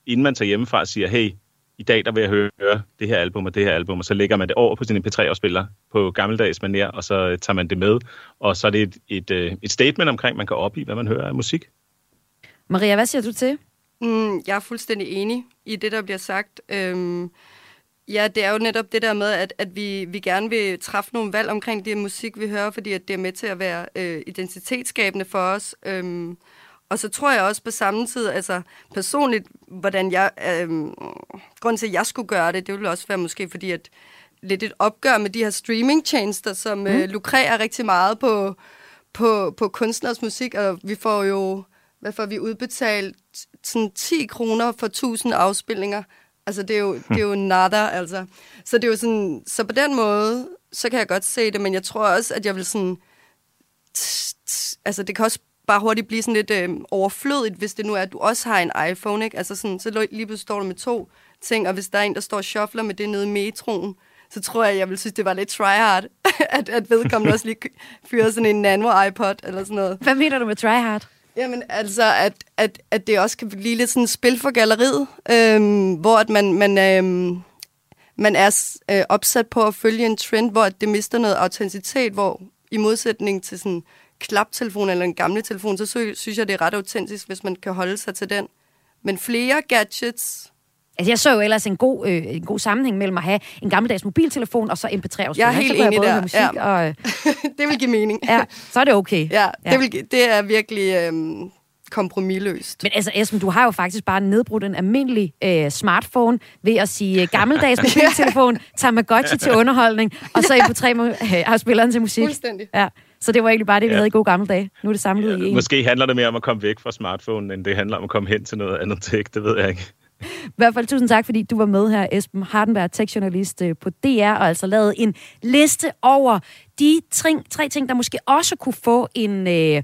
inden man tager hjemmefra, siger, hey, i dag der vil jeg høre det her album og det her album, og så lægger man det over på sin MP3-afspiller på gammeldags manier, og så tager man det med, og så er det et, et, øh, et statement omkring, man kan op i, hvad man hører af musik. Maria, hvad siger du til? Mm, jeg er fuldstændig enig i det, der bliver sagt. Øhm, ja, det er jo netop det der med, at, at vi, vi gerne vil træffe nogle valg omkring det musik, vi hører, fordi at det er med til at være øh, identitetsskabende for os. Øhm, og så tror jeg også på samme tid, altså personligt, hvordan jeg, øh, grunden til, at jeg skulle gøre det, det ville også være måske fordi, at lidt et opgør med de her streamingtjenester, som mm. øh, lukrerer rigtig meget på, på, på kunstners musik, og vi får jo, hvad får vi udbetalt, sådan 10 kroner for 1000 afspilninger. Altså, det er jo, det er jo nada, altså. Så det er jo sådan, så på den måde, så kan jeg godt se det, men jeg tror også, at jeg vil sådan, altså det kan også bare hurtigt blive sådan lidt øh, overflødigt, hvis det nu er, at du også har en iPhone, ikke? Altså sådan, så lige pludselig står du med to ting, og hvis der er en, der står og shuffler med det nede i metroen, så tror jeg, jeg vil synes, det var lidt tryhard, <laughs> at, at vedkommende også lige <laughs> fyrer sådan en nano-iPod eller sådan noget. Hvad mener du med tryhard? Jamen altså, at, at, at det også kan blive lidt sådan et spil for galleriet, øhm, hvor at man, man, øhm, man er øh, opsat på at følge en trend, hvor det mister noget autenticitet, hvor i modsætning til sådan klaptelefon eller en gamle telefon, så synes jeg, det er ret autentisk, hvis man kan holde sig til den. Men flere gadgets... Altså, jeg så jo ellers en god, øh, en god sammenhæng mellem at have en gammeldags mobiltelefon og så MP3-afspiller. Jeg er helt enig der. Musik, ja. og, øh, <laughs> det vil give mening. Ja, så er det okay. Ja, ja. Det, vil, det er virkelig... Øh, kompromilløst. Men altså, Esben, du har jo faktisk bare nedbrudt en almindelig øh, smartphone ved at sige øh, gammeldags <laughs> mobiltelefon, Tamagotchi til underholdning, og så MP3-afspilleren <laughs> til musik. Fuldstændig. Ja. Så det var egentlig bare det, vi ja. havde i gode gamle dage. Nu er det samlet ja, i en. Måske handler det mere om at komme væk fra smartphone, end det handler om at komme hen til noget andet tech. Det ved jeg ikke. I hvert fald tusind tak, fordi du var med her, Esben Hardenberg, tech-journalist øh, på DR, og altså lavet en liste over de tre, tre ting, der måske også kunne få en, øh,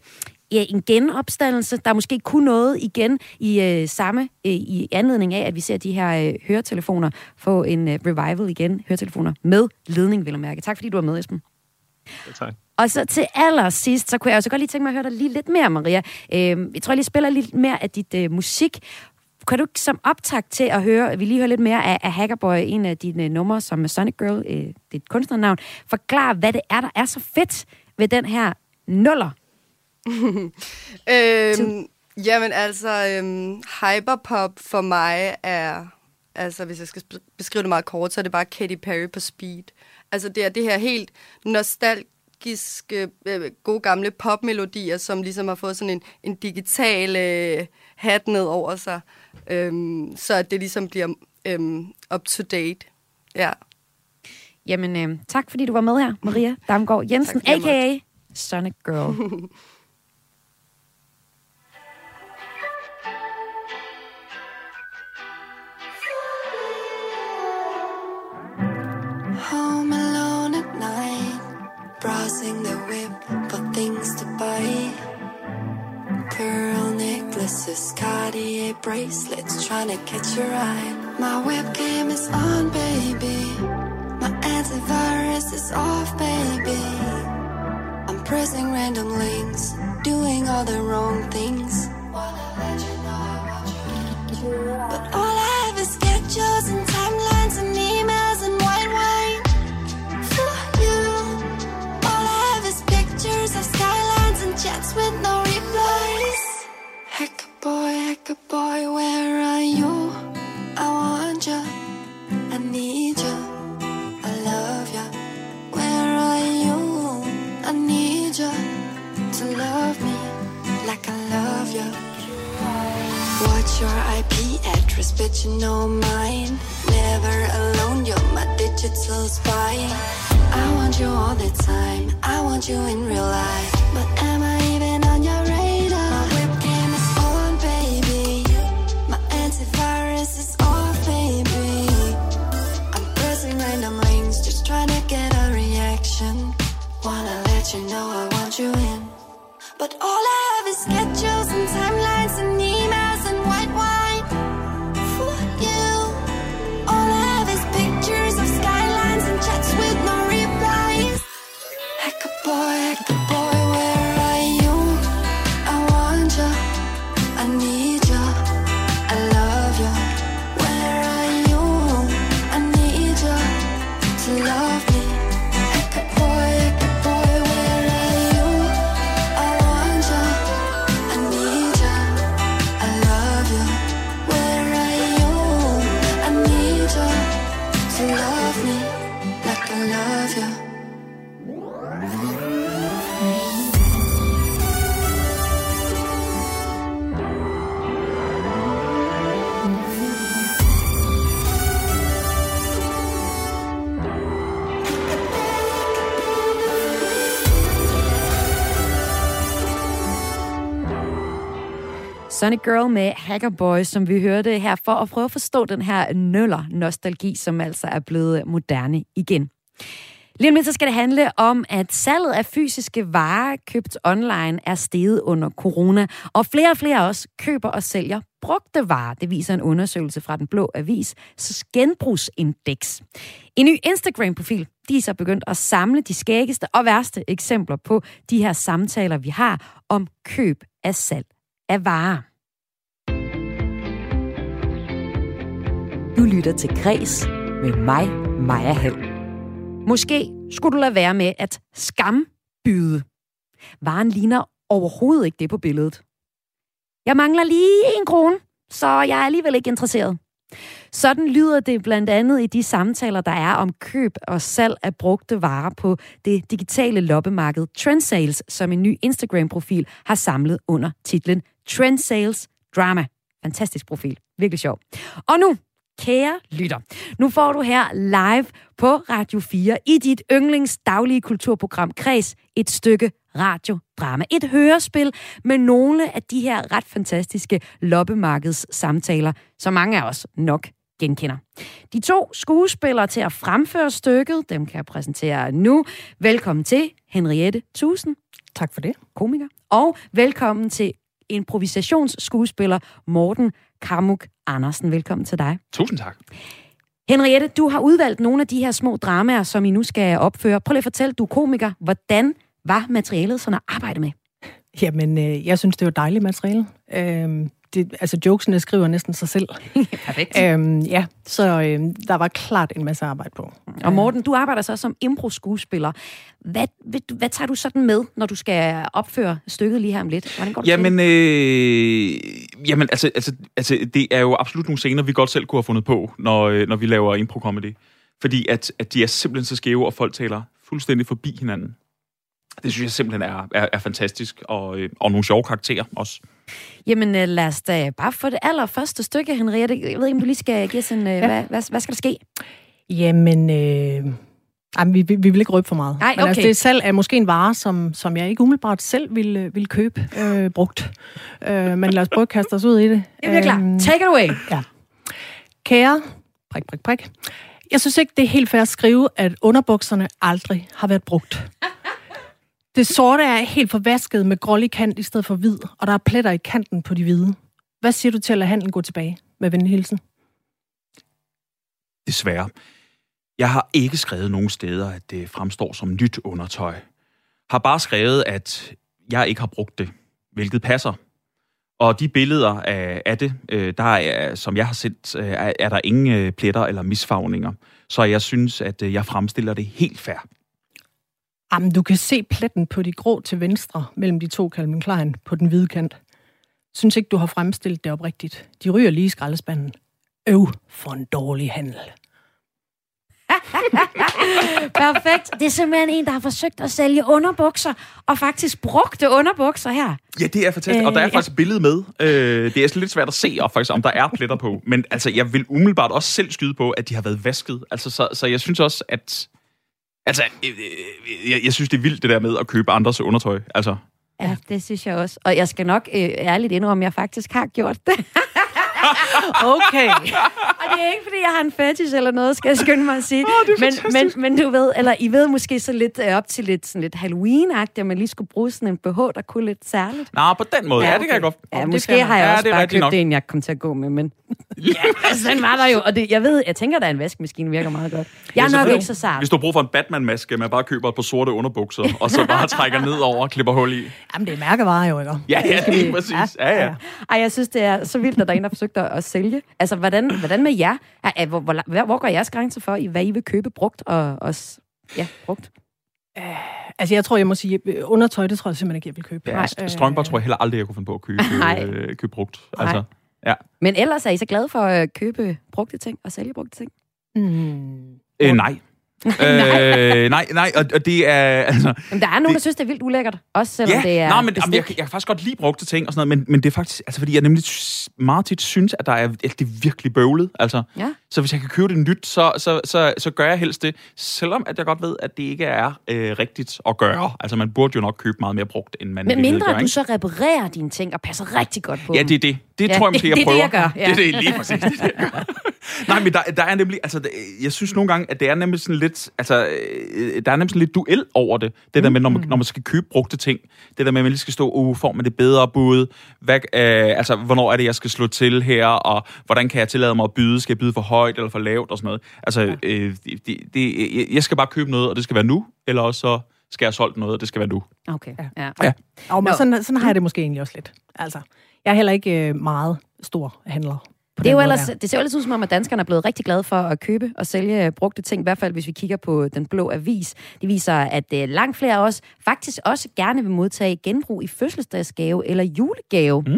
ja, en genopstandelse, der måske kunne noget igen i øh, samme øh, i anledning af, at vi ser de her øh, høretelefoner få en øh, revival igen. Høretelefoner med ledning, vil jeg mærke. Tak fordi du var med, Esben. Ja, tak. Og så til allersidst, så kunne jeg også godt lige tænke mig at høre dig lige lidt mere, Maria. Øh, jeg tror, jeg lige spiller lidt mere af dit øh, musik. Kan du som optag til at høre, vi lige hører lidt mere af, af Hackerboy, en af dine numre som Sonic Girl, øh, dit kunstnernavn, forklare, hvad det er, der er så fedt ved den her nuller? <laughs> øhm, jamen altså, øhm, hyperpop for mig er, altså hvis jeg skal beskrive det meget kort, så er det bare Katy Perry på speed. Altså det er det her helt nostalgisk nostalgiske, øh, gode gamle popmelodier, som ligesom har fået sådan en, en digital øh, hat ned over sig, øhm, så at det ligesom bliver øhm, up to date. Ja. Jamen, øh, tak fordi du var med her, Maria Damgaard <laughs> Jensen, a.k.a. Sonic Girl. <laughs> Browsing the whip for things to buy. Pearl necklaces, Cartier bracelets, trying to catch your eye. My webcam is on, baby. My antivirus is off, baby. I'm pressing random links, doing all the wrong things. Wanna let you know I want you. But boy, hacker boy, where are you? I want you, I need you, I love you. Where are you? I need you to love me like I love you. What's your IP address? Bet you know mine. Never alone, you're my digital spy. I want you all the time. I want you in real life. But am I you know I want you in. But all I have is Sonic Girl med Hacker Boys, som vi hørte her, for at prøve at forstå den her nøller-nostalgi, som altså er blevet moderne igen. Lige om lidt så skal det handle om, at salget af fysiske varer købt online er steget under corona, og flere og flere også køber og sælger brugte varer. Det viser en undersøgelse fra Den Blå Avis genbrugsindeks. En ny Instagram-profil, de er så begyndt at samle de skæggeste og værste eksempler på de her samtaler, vi har om køb af salg af varer. Du lytter til Græs med mig, Maja Hall. Måske skulle du lade være med at skambyde. Varen ligner overhovedet ikke det på billedet. Jeg mangler lige en krone, så jeg er alligevel ikke interesseret. Sådan lyder det blandt andet i de samtaler, der er om køb og salg af brugte varer på det digitale loppemarked Trendsales, som en ny Instagram-profil har samlet under titlen Trendsales Drama. Fantastisk profil. Virkelig sjov. Og nu, kære lytter, nu får du her live på Radio 4 i dit yndlings daglige kulturprogram Kreds et stykke radiodrama. Et hørespil med nogle af de her ret fantastiske loppemarkeds samtaler, som mange af os nok genkender. De to skuespillere til at fremføre stykket, dem kan jeg præsentere nu. Velkommen til Henriette Tusen. Tak for det. Komiker. Og velkommen til improvisationsskuespiller Morten Kamuk Andersen. Velkommen til dig. Tusind tak. Henriette, du har udvalgt nogle af de her små dramaer, som I nu skal opføre. Prøv lige at fortælle, du er komiker. Hvordan var materialet sådan at arbejde med? Jamen, øh, jeg synes, det var dejligt materiale. Øhm, det, altså, jokesene skriver næsten sig selv. <laughs> Perfekt. Øhm, ja, så øh, der var klart en masse arbejde på. Og Morten, du arbejder så som impro-skuespiller. Hvad, hvad, hvad tager du sådan med, når du skal opføre stykket lige her om lidt? Hvordan går det Jamen, øh, jamen altså, altså, altså, det er jo absolut nogle scener, vi godt selv kunne have fundet på, når, øh, når vi laver impro-comedy. Fordi at, at de er simpelthen så skæve, og folk taler fuldstændig forbi hinanden. Det synes jeg simpelthen er, er, er fantastisk, og, øh, og nogle sjove karakterer også. Jamen, øh, lad os da bare få det allerførste stykke, Henriette. Jeg ved ikke, om du lige skal give en... Øh, ja. hvad, hvad, hvad skal der ske? Jamen, øh, jamen vi, vi, vi vil ikke røbe for meget. Nej, Men altså, okay. det selv er måske en vare, som, som jeg ikke umiddelbart selv ville, ville købe øh, brugt. Øh, men lad os prøve at kaste os ud i det. Jamen, jeg er klar. Øhm, Take it away. Ja. Kære, prik, prik, prik. Jeg synes ikke, det er helt fair at skrive, at underbukserne aldrig har været brugt. Det sorte er helt forvasket med grålig kant i stedet for hvid, og der er pletter i kanten på de hvide. Hvad siger du til at lade handlen gå tilbage? Med venlig hilsen. Desværre. Jeg har ikke skrevet nogen steder, at det fremstår som nyt undertøj. Har bare skrevet, at jeg ikke har brugt det, hvilket passer. Og de billeder af, af det, øh, der er, som jeg har set, øh, er, er der ingen øh, pletter eller misfagninger. Så jeg synes, at jeg fremstiller det helt fair. Jamen, du kan se pletten på de grå til venstre mellem de to Calvin Klein på den hvide kant. Synes ikke, du har fremstillet det oprigtigt. De ryger lige i skraldespanden. Øv for en dårlig handel. <laughs> Perfekt. Det er simpelthen en, der har forsøgt at sælge underbukser, og faktisk brugte underbukser her. Ja, det er fantastisk. Og der er Øh, faktisk et billede med. Øh, det er sådan lidt svært at se, og faktisk, om der er pletter på. Men altså, jeg vil umiddelbart også selv skyde på, at de har været vasket. Altså, så, så jeg synes også, at... Altså, øh, øh, jeg, jeg synes, det er vildt, det der med at købe andres undertøj. Altså, Ja, det synes jeg også. Og jeg skal nok øh, ærligt indrømme, at jeg faktisk har gjort det. <laughs> okay. Og det er ikke, fordi jeg har en fetish eller noget, skal jeg skynde mig at sige. Oh, men, men, men du ved, eller I ved måske så lidt øh, op til lidt, sådan lidt Halloween-agtigt, at man lige skulle bruge sådan en BH, der kunne lidt særligt. Nå, på den måde. Ja, det kan jeg godt. Ja, det måske har jeg Ja, også det bare købt nok. en, jeg kom til at gå med, men... ja, <laughs> altså, den var der jo. Og det, jeg ved, jeg tænker, at en vaskemaskine virker meget godt. Jeg er nok ikke så sart. Hvis du har brug for en Batman-maske, man bare køber et par sorte underbukser, og så bare trækker ned over og klipper hul i. Jamen, det er mærkevarer jo, ikke? Ja, ja, Det skal lige vi- præcis. Ja, ja. Ej, jeg synes, det er så vildt, at der er en, der forsøgte at sælge. Altså, hvordan, hvordan med jer? Er, er, hvor, hvor, hvor, hvor går jeres grænse for, i hvad I vil købe brugt og, og ja, brugt? Altså, jeg tror, jeg må sige, øh, undertøj, det tror jeg simpelthen ikke, jeg vil købe. Ja, st- strømper tror jeg heller aldrig, jeg kunne finde på at købe, <laughs> Nej. øh, købe brugt. Nej. Altså, ja. Men ellers er I så glade for at købe brugte ting og sælge brugte ting? Mm. Øh, nej. Øh, <laughs> nej, nej, og, og det er... Altså, Jamen, der er nogen, der synes, det er vildt ulækkert. Også selvom ja, det er nej, men, jamen, jeg, jeg kan faktisk godt lide brugte ting og sådan noget, men, men det er faktisk... Altså, fordi jeg nemlig meget tit synes, at, der er, at det er virkelig bøvlet. Altså, Ja. Så hvis jeg kan købe det nyt, så, så, så, så gør jeg helst det, selvom at jeg godt ved, at det ikke er øh, rigtigt at gøre. Altså, man burde jo nok købe meget mere brugt, end man Men mindre gør, at du så reparerer dine ting og passer rigtig godt på Ja, det er det. Det Ja, tror jeg måske, det- jeg det er det, prøver. jeg gør, ja. Det er det lige præcis. Det det, jeg gør. <laughs> Nej, men der, der er nemlig, altså, det- jeg synes nogle gange, at det er nemlig sådan lidt, altså, øh, der er nemlig sådan lidt duel over det. Det der med, når man, når man skal købe brugte ting. Det der med, at man lige skal stå, uh, får man det bedre bud? Hvad, øh, altså, hvornår er det, jeg skal slå til her? Og hvordan kan jeg tillade mig at byde? Skal jeg byde for højt eller for lavt? Og sådan noget. Altså, øh, det, det, jeg skal bare købe noget, og det skal være nu. Eller også så skal jeg have solgt noget, og det skal være nu. Okay, ja. Ja. Og men sådan, sådan har jeg det måske egentlig også lidt. Altså, jeg er heller ikke øh, meget stor handler. På Det, er jo ellers, der. det ser jo ellers ud som om, at danskerne er blevet rigtig glade for at købe og sælge øh, brugte ting. I hvert fald, hvis vi kigger på Den Blå Avis. Det viser, at øh, langt flere af os faktisk også gerne vil modtage genbrug i fødselsdagsgave eller julegave. Mm.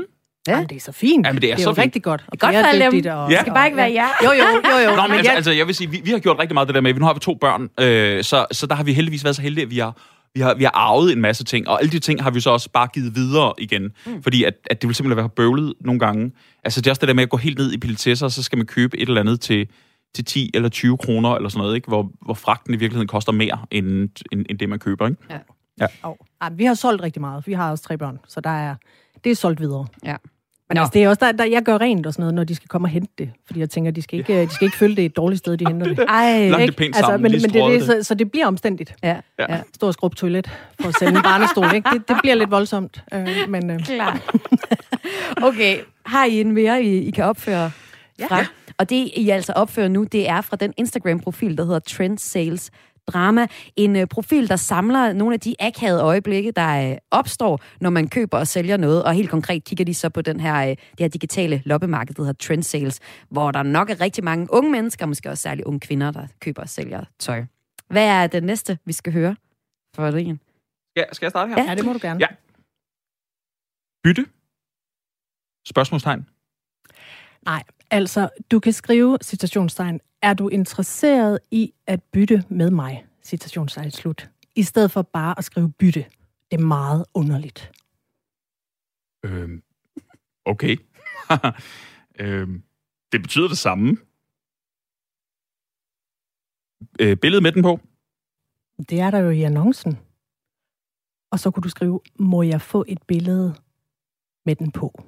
Ja. Jamen, det er så fint. Jamen, det er det er så jo fint. rigtig godt. Det er godt for alle dem. og- Det skal bare ikke være jer. Jo, jo, jo, jo. <laughs> Nå, men altså, jeg, altså, jeg vil sige, vi, vi har gjort rigtig meget det der med, nu har vi to børn, øh, så, så der har vi heldigvis været så heldige, at vi har, vi har, vi har arvet en masse ting, og alle de ting har vi så også bare givet videre igen, mm. fordi at, at det vil simpelthen være bøvlet nogle gange. Altså, det er også det der med at gå helt ned i pilletesser, og så skal man købe et eller andet til, til 10 eller 20 kroner, eller sådan noget, ikke? Hvor, hvor fragten i virkeligheden koster mere, end, end, end det, man køber, ikke? Ja. Ja. oh, ej, vi har solgt rigtig meget. Vi har også tre børn, så der er, det er solgt videre. Ja. Men altså, det er også der, der, jeg gør rent og sådan noget, når de skal komme og hente det. Fordi jeg tænker, de skal ikke, de skal ikke følge det et dårligt sted, de henter det. <laughs> Ej, Lagt det pænt altså, sammen, men, men det, det, det. så, så det bliver omstændigt. Ja, Ja. ja. Stå og skrubbe toilet for at sælge en barnestol, ikke? Det, det bliver lidt voldsomt. Øh, men, øh, Klart. <laughs> Okay, har I en mere, I, I kan opføre fra? Ja. Og det, I altså opfører nu, det er fra den Instagram-profil, der hedder Trend Sales Drama. En uh, profil, der samler nogle af de akavede øjeblikke, der uh, opstår, når man køber og sælger noget. Og helt konkret kigger de så på den her, uh, det her digitale loppemarked, der hedder Trend Sales, hvor der nok er rigtig mange unge mennesker, måske også særligt unge kvinder, der køber og sælger tøj. Hvad er det næste, vi skal høre for det? Ja, skal jeg starte her? Ja. ja, det må du gerne. Ja. Bytte? Spørgsmålstegn? Nej, altså, du kan skrive, citationstegn, er du interesseret i at bytte med mig? Citationstegn slut. I stedet for bare at skrive bytte. Det er meget underligt. Øhm, okay. <laughs> øhm, det betyder det samme. Øh, billedet med den på? Det er der jo i annoncen. Og så kunne du skrive, må jeg få et billede med den på?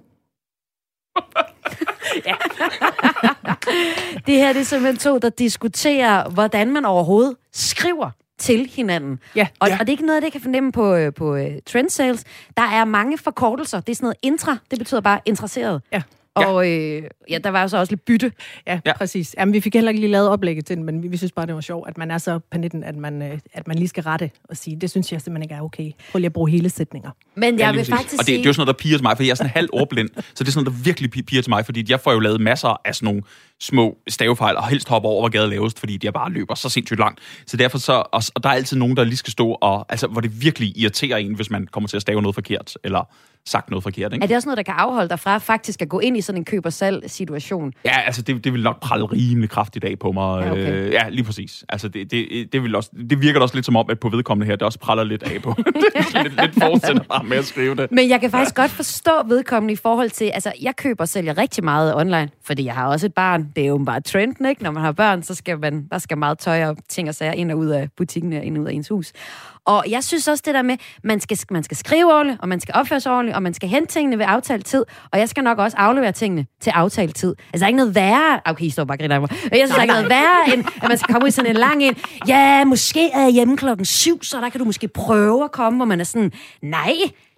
<laughs> Det her det er simpelthen to, der diskuterer, hvordan man overhovedet skriver til hinanden. Ja. Og, og det er ikke noget, det kan fornemme på, øh, på uh, trend sales. Der er mange forkortelser. Det er sådan noget intra, det betyder bare interesseret. Ja. Og øh, ja, der var jo så også lidt bytte. Ja, ja. præcis. Jamen, vi fik heller ikke lige lavet oplægget til den, men vi, vi synes bare, det var sjovt, at man er så på nitten, at man, øh, at man lige skal rette og sige, det synes jeg simpelthen ikke er okay. Prøv lige at bruge hele sætninger. Men jeg lige vil præcis. faktisk Og det, det er jo sådan noget, der piger til mig, for jeg er sådan halv ordblind. så det er sådan noget, der virkelig pi- piger til mig, fordi jeg får jo lavet masser af sådan nogle små stavefejl, og helst hopper over, hvor gaden lavest, fordi jeg bare løber så sindssygt langt. Så derfor så, og, og der er altid nogen, der lige skal stå, og altså, hvor det virkelig irriterer en, hvis man kommer til at stave noget forkert, eller sagt noget forkert, ikke? Er det også noget, der kan afholde dig fra faktisk at gå ind i sådan en køb- og salg-situation? Ja, altså det, det vil nok prale rimelig kraftigt af på mig. Ja, okay. Øh, ja lige præcis. Altså det, det, det, vil også, det virker også lidt som om, at på vedkommende her, det også praller lidt af på. <laughs> lidt, lidt fortsætter bare med at skrive det. Men jeg kan faktisk godt forstå vedkommende i forhold til, altså jeg køber og sælger rigtig meget online, fordi jeg har også et barn. Det er jo bare trenden, ikke? Når man har børn, så skal man, der skal meget tøj og ting og sager ind og ud af butikken og ind og ud af ens hus. Og jeg synes også det der med, man skal, man skal skrive ordentligt, og man skal opføre sig ordentligt, og man skal hente tingene ved aftalt tid, og jeg skal nok også aflevere tingene til aftalt tid. Altså der er ikke noget værre... Okay, I står bare og griner af mig. Jeg synes, der er ikke noget værre, end at man skal komme ud i sådan en lang en. Ja, måske er jeg hjemme klokken syv, så der kan du måske prøve at komme, hvor man er sådan, nej,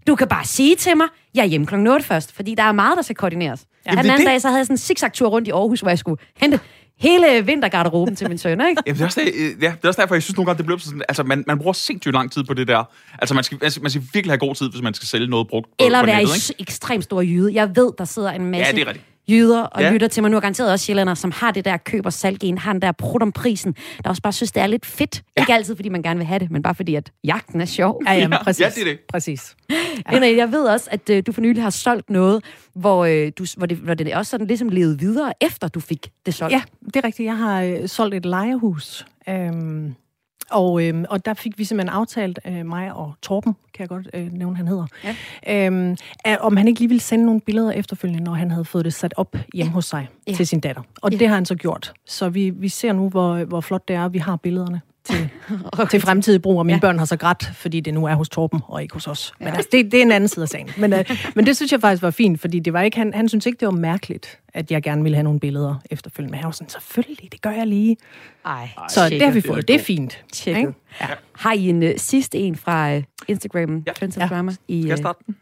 du kan bare sige til mig, jeg er hjemme klokken 8 først, fordi der er meget, der skal koordineres. Ja, Jamen, den anden det. dag, så havde jeg sådan en zigzag-tur rundt i Aarhus, hvor jeg skulle hente hele vintergarderoben til min søn, ikke? Jamen, det, er også det, øh, ja, det er også derfor, jeg synes nogle gange, det bliver sådan, altså man, man bruger sindssygt lang tid på det der. Altså man skal, altså, man skal virkelig have god tid, hvis man skal sælge noget brugt på, Eller på være nettet, i ikke? ekstremt stor jyde. Jeg ved, der sidder en masse Ja, det er rigtigt. Jyder og Ja. ja. lytter til mig nu, og garanteret også sjællander, som har det der køb- og salgen, har den der prut om prisen, der også bare synes, det er lidt fedt. Ja. Ikke altid, fordi man gerne vil have det, men bare fordi, at jagten er sjov. Ja, jamen, <laughs> præcis. Ja, det er det. Præcis. Ja. Jeg ved også, at øh, du for nylig har solgt noget, hvor, øh, du, hvor, det, hvor det også sådan ligesom levede videre, efter du fik det solgt. Ja, det er rigtigt. Jeg har øh, solgt et lejehus. Øhm, og, øhm, og der fik vi simpelthen aftalt, øh, mig og Torben, kan jeg godt øh, nævne, han hedder, ja. øhm, at, om han ikke lige ville sende nogle billeder efterfølgende, når han havde fået det sat op hjemme ja. hos sig ja. til sin datter. Og ja. det har han så gjort. Så vi, vi ser nu, hvor, hvor flot det er, vi har billederne til, <laughs> til fremtidig brug, og mine ja. børn har så grædt, fordi det nu er hos Torben og ikke hos os. Men altså, det, det er en anden side af sagen. Men, øh, <laughs> men det synes jeg faktisk var fint, fordi det var ikke, han, han synes ikke, det var mærkeligt, at jeg gerne ville have nogle billeder efterfølgende. Men han var sådan, selvfølgelig, det gør jeg lige. Ej, Så det har vi fået. Det er fint. Tjekket. Ikke? Ja. Har I en uh, sidste en fra uh, Instagram, ja. Trends Ja. ja. Drama? I, Skal jeg øh, starte den?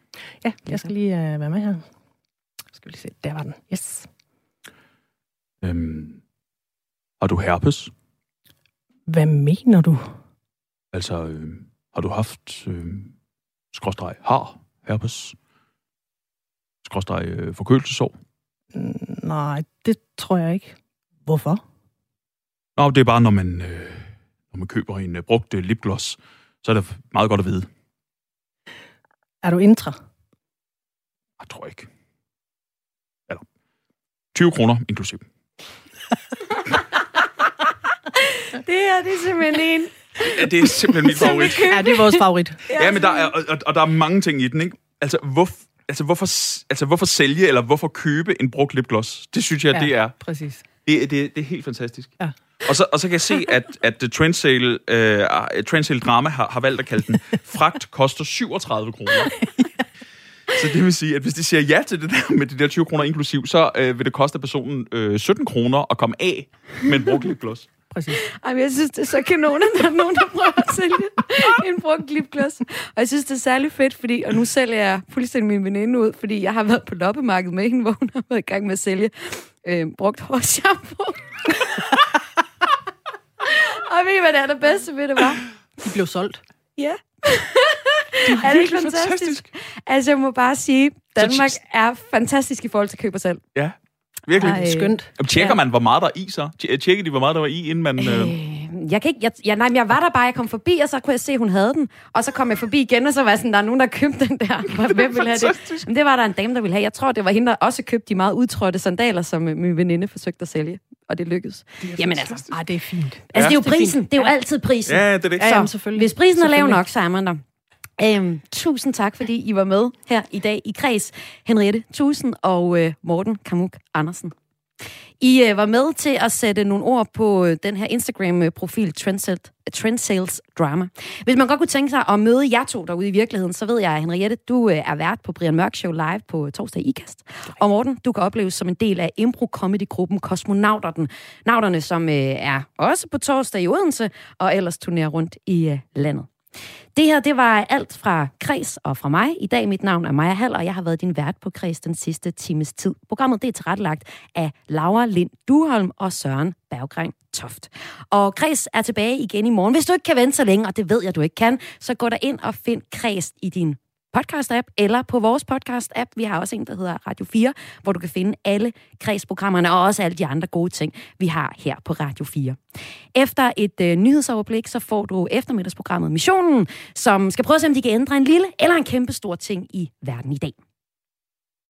Ja, jeg skal lige uh, være med her. Skal vi lige se. Der var den. Yes. Øhm, har du herpes? Hvad mener du? Altså, øh, har du haft øh, skråstreg har herpes? Skråstreg øh, forkølelsesår? Mm, Nej, det tror jeg ikke. Hvorfor? Nå, det er bare, når man, øh, når man køber en øh, brugt øh, lipgloss, så er det meget godt at vide. Er du intra? Jeg tror ikke. Eller 20 kroner inklusiv. <laughs> Det her, det er simpelthen en... Ja, det er simpelthen min favorit. Ja, det er vores favorit. Ja, men der er, og, og, der er mange ting i den, ikke? Altså, hvor, altså, hvorfor, altså, hvorfor sælge, eller hvorfor købe en brugt lipgloss? Det synes jeg, Ja, det er... præcis. Det, det, det er helt fantastisk. Ja. Og så, og så kan jeg se, at, at uh, Trendsale, uh, Trendsale Drama har, har valgt at kalde den fragt koster 37 kroner. <laughs> Så det vil sige, at hvis de siger ja til det der med de der 20 kroner inklusiv, så øh, vil det koste personen øh, 17 kroner at komme af med en brugt lipgloss. Præcis. Ej, men jeg synes, det er så kanon, at der er nogen, der prøver at sælge en brugt lipgloss. Og jeg synes, det er særlig fedt, fordi, og nu sælger jeg fuldstændig min veninde ud, fordi jeg har været på loppemarkedet med hende, <laughs> hvor hun har været i gang med at sælge øh, brugt hårshampoo. <laughs> og ved I, hvad det er det bedste ved det var? De blev solgt. Ja. er det ikke virkelig fantastisk? fantastisk. Altså, jeg må bare sige, Danmark er fantastisk i forhold til køb og salg. Ja, virkelig. Ej. Skønt. Jamen, tjekker Ja. man, hvor meget der er i så? Tje- Tjekker de, hvor meget der var i, inden man... Øh... Øh, jeg kan ikke, jeg, jeg, nej, men jeg var der bare, jeg kom forbi, og så kunne jeg se, at hun havde den. Og så kom jeg forbi igen, og så var jeg sådan, der er nogen, der købte den der. <laughs> Hvem ville have det? Men det var der en dame, der ville have. Jeg tror, det var hende, der også købte de meget udtrådte sandaler, som øh, min veninde forsøgte at sælge. Og det lykkedes. Jamen altså, Ej, det er fint. altså det er jo det er prisen. Det er jo Ja. altid prisen. Ja, det er det. Ja, jamen, selvfølgelig. Hvis prisen er lav nok, så er man der. Øhm, tusind tak, fordi I var med her i dag i Kreds. Henriette Tusen og øh, Morten Kamuk Andersen. I øh, var med til at sætte nogle ord på øh, den her Instagram-profil Trendsales, Trendsales Drama. Hvis man godt kunne tænke sig at møde jer to derude i virkeligheden, så ved jeg, at Henriette, du øh, er vært på Brian Mørk Show live på torsdag i IKAST. Og Morten, du kan opleves som en del af impro-comedy-gruppen Kosmonauterne, Nauterne, som øh, er også på torsdag i Odense, og ellers turnerer rundt i øh, landet. Det her, det var alt fra Kres og fra mig. I dag mit navn er Maja Hall, og jeg har været din vært på Kres den sidste times tid. Programmet det er tilrettelagt af Laura Lind Duholm og Søren Berggren Toft. Og Kres er tilbage igen i morgen. Hvis du ikke kan vente så længe, og det ved jeg, du ikke kan, så gå der ind og find Kres i din podcast-app, eller på vores podcast-app. Vi har også en, der hedder Radio 4, hvor du kan finde alle kredsprogrammerne, og også alle de andre gode ting, vi har her på Radio 4. Efter et øh, nyhedsoverblik, så får du eftermiddagsprogrammet Missionen, som skal prøve at se, om de kan ændre en lille eller en kæmpe stor ting i verden i dag.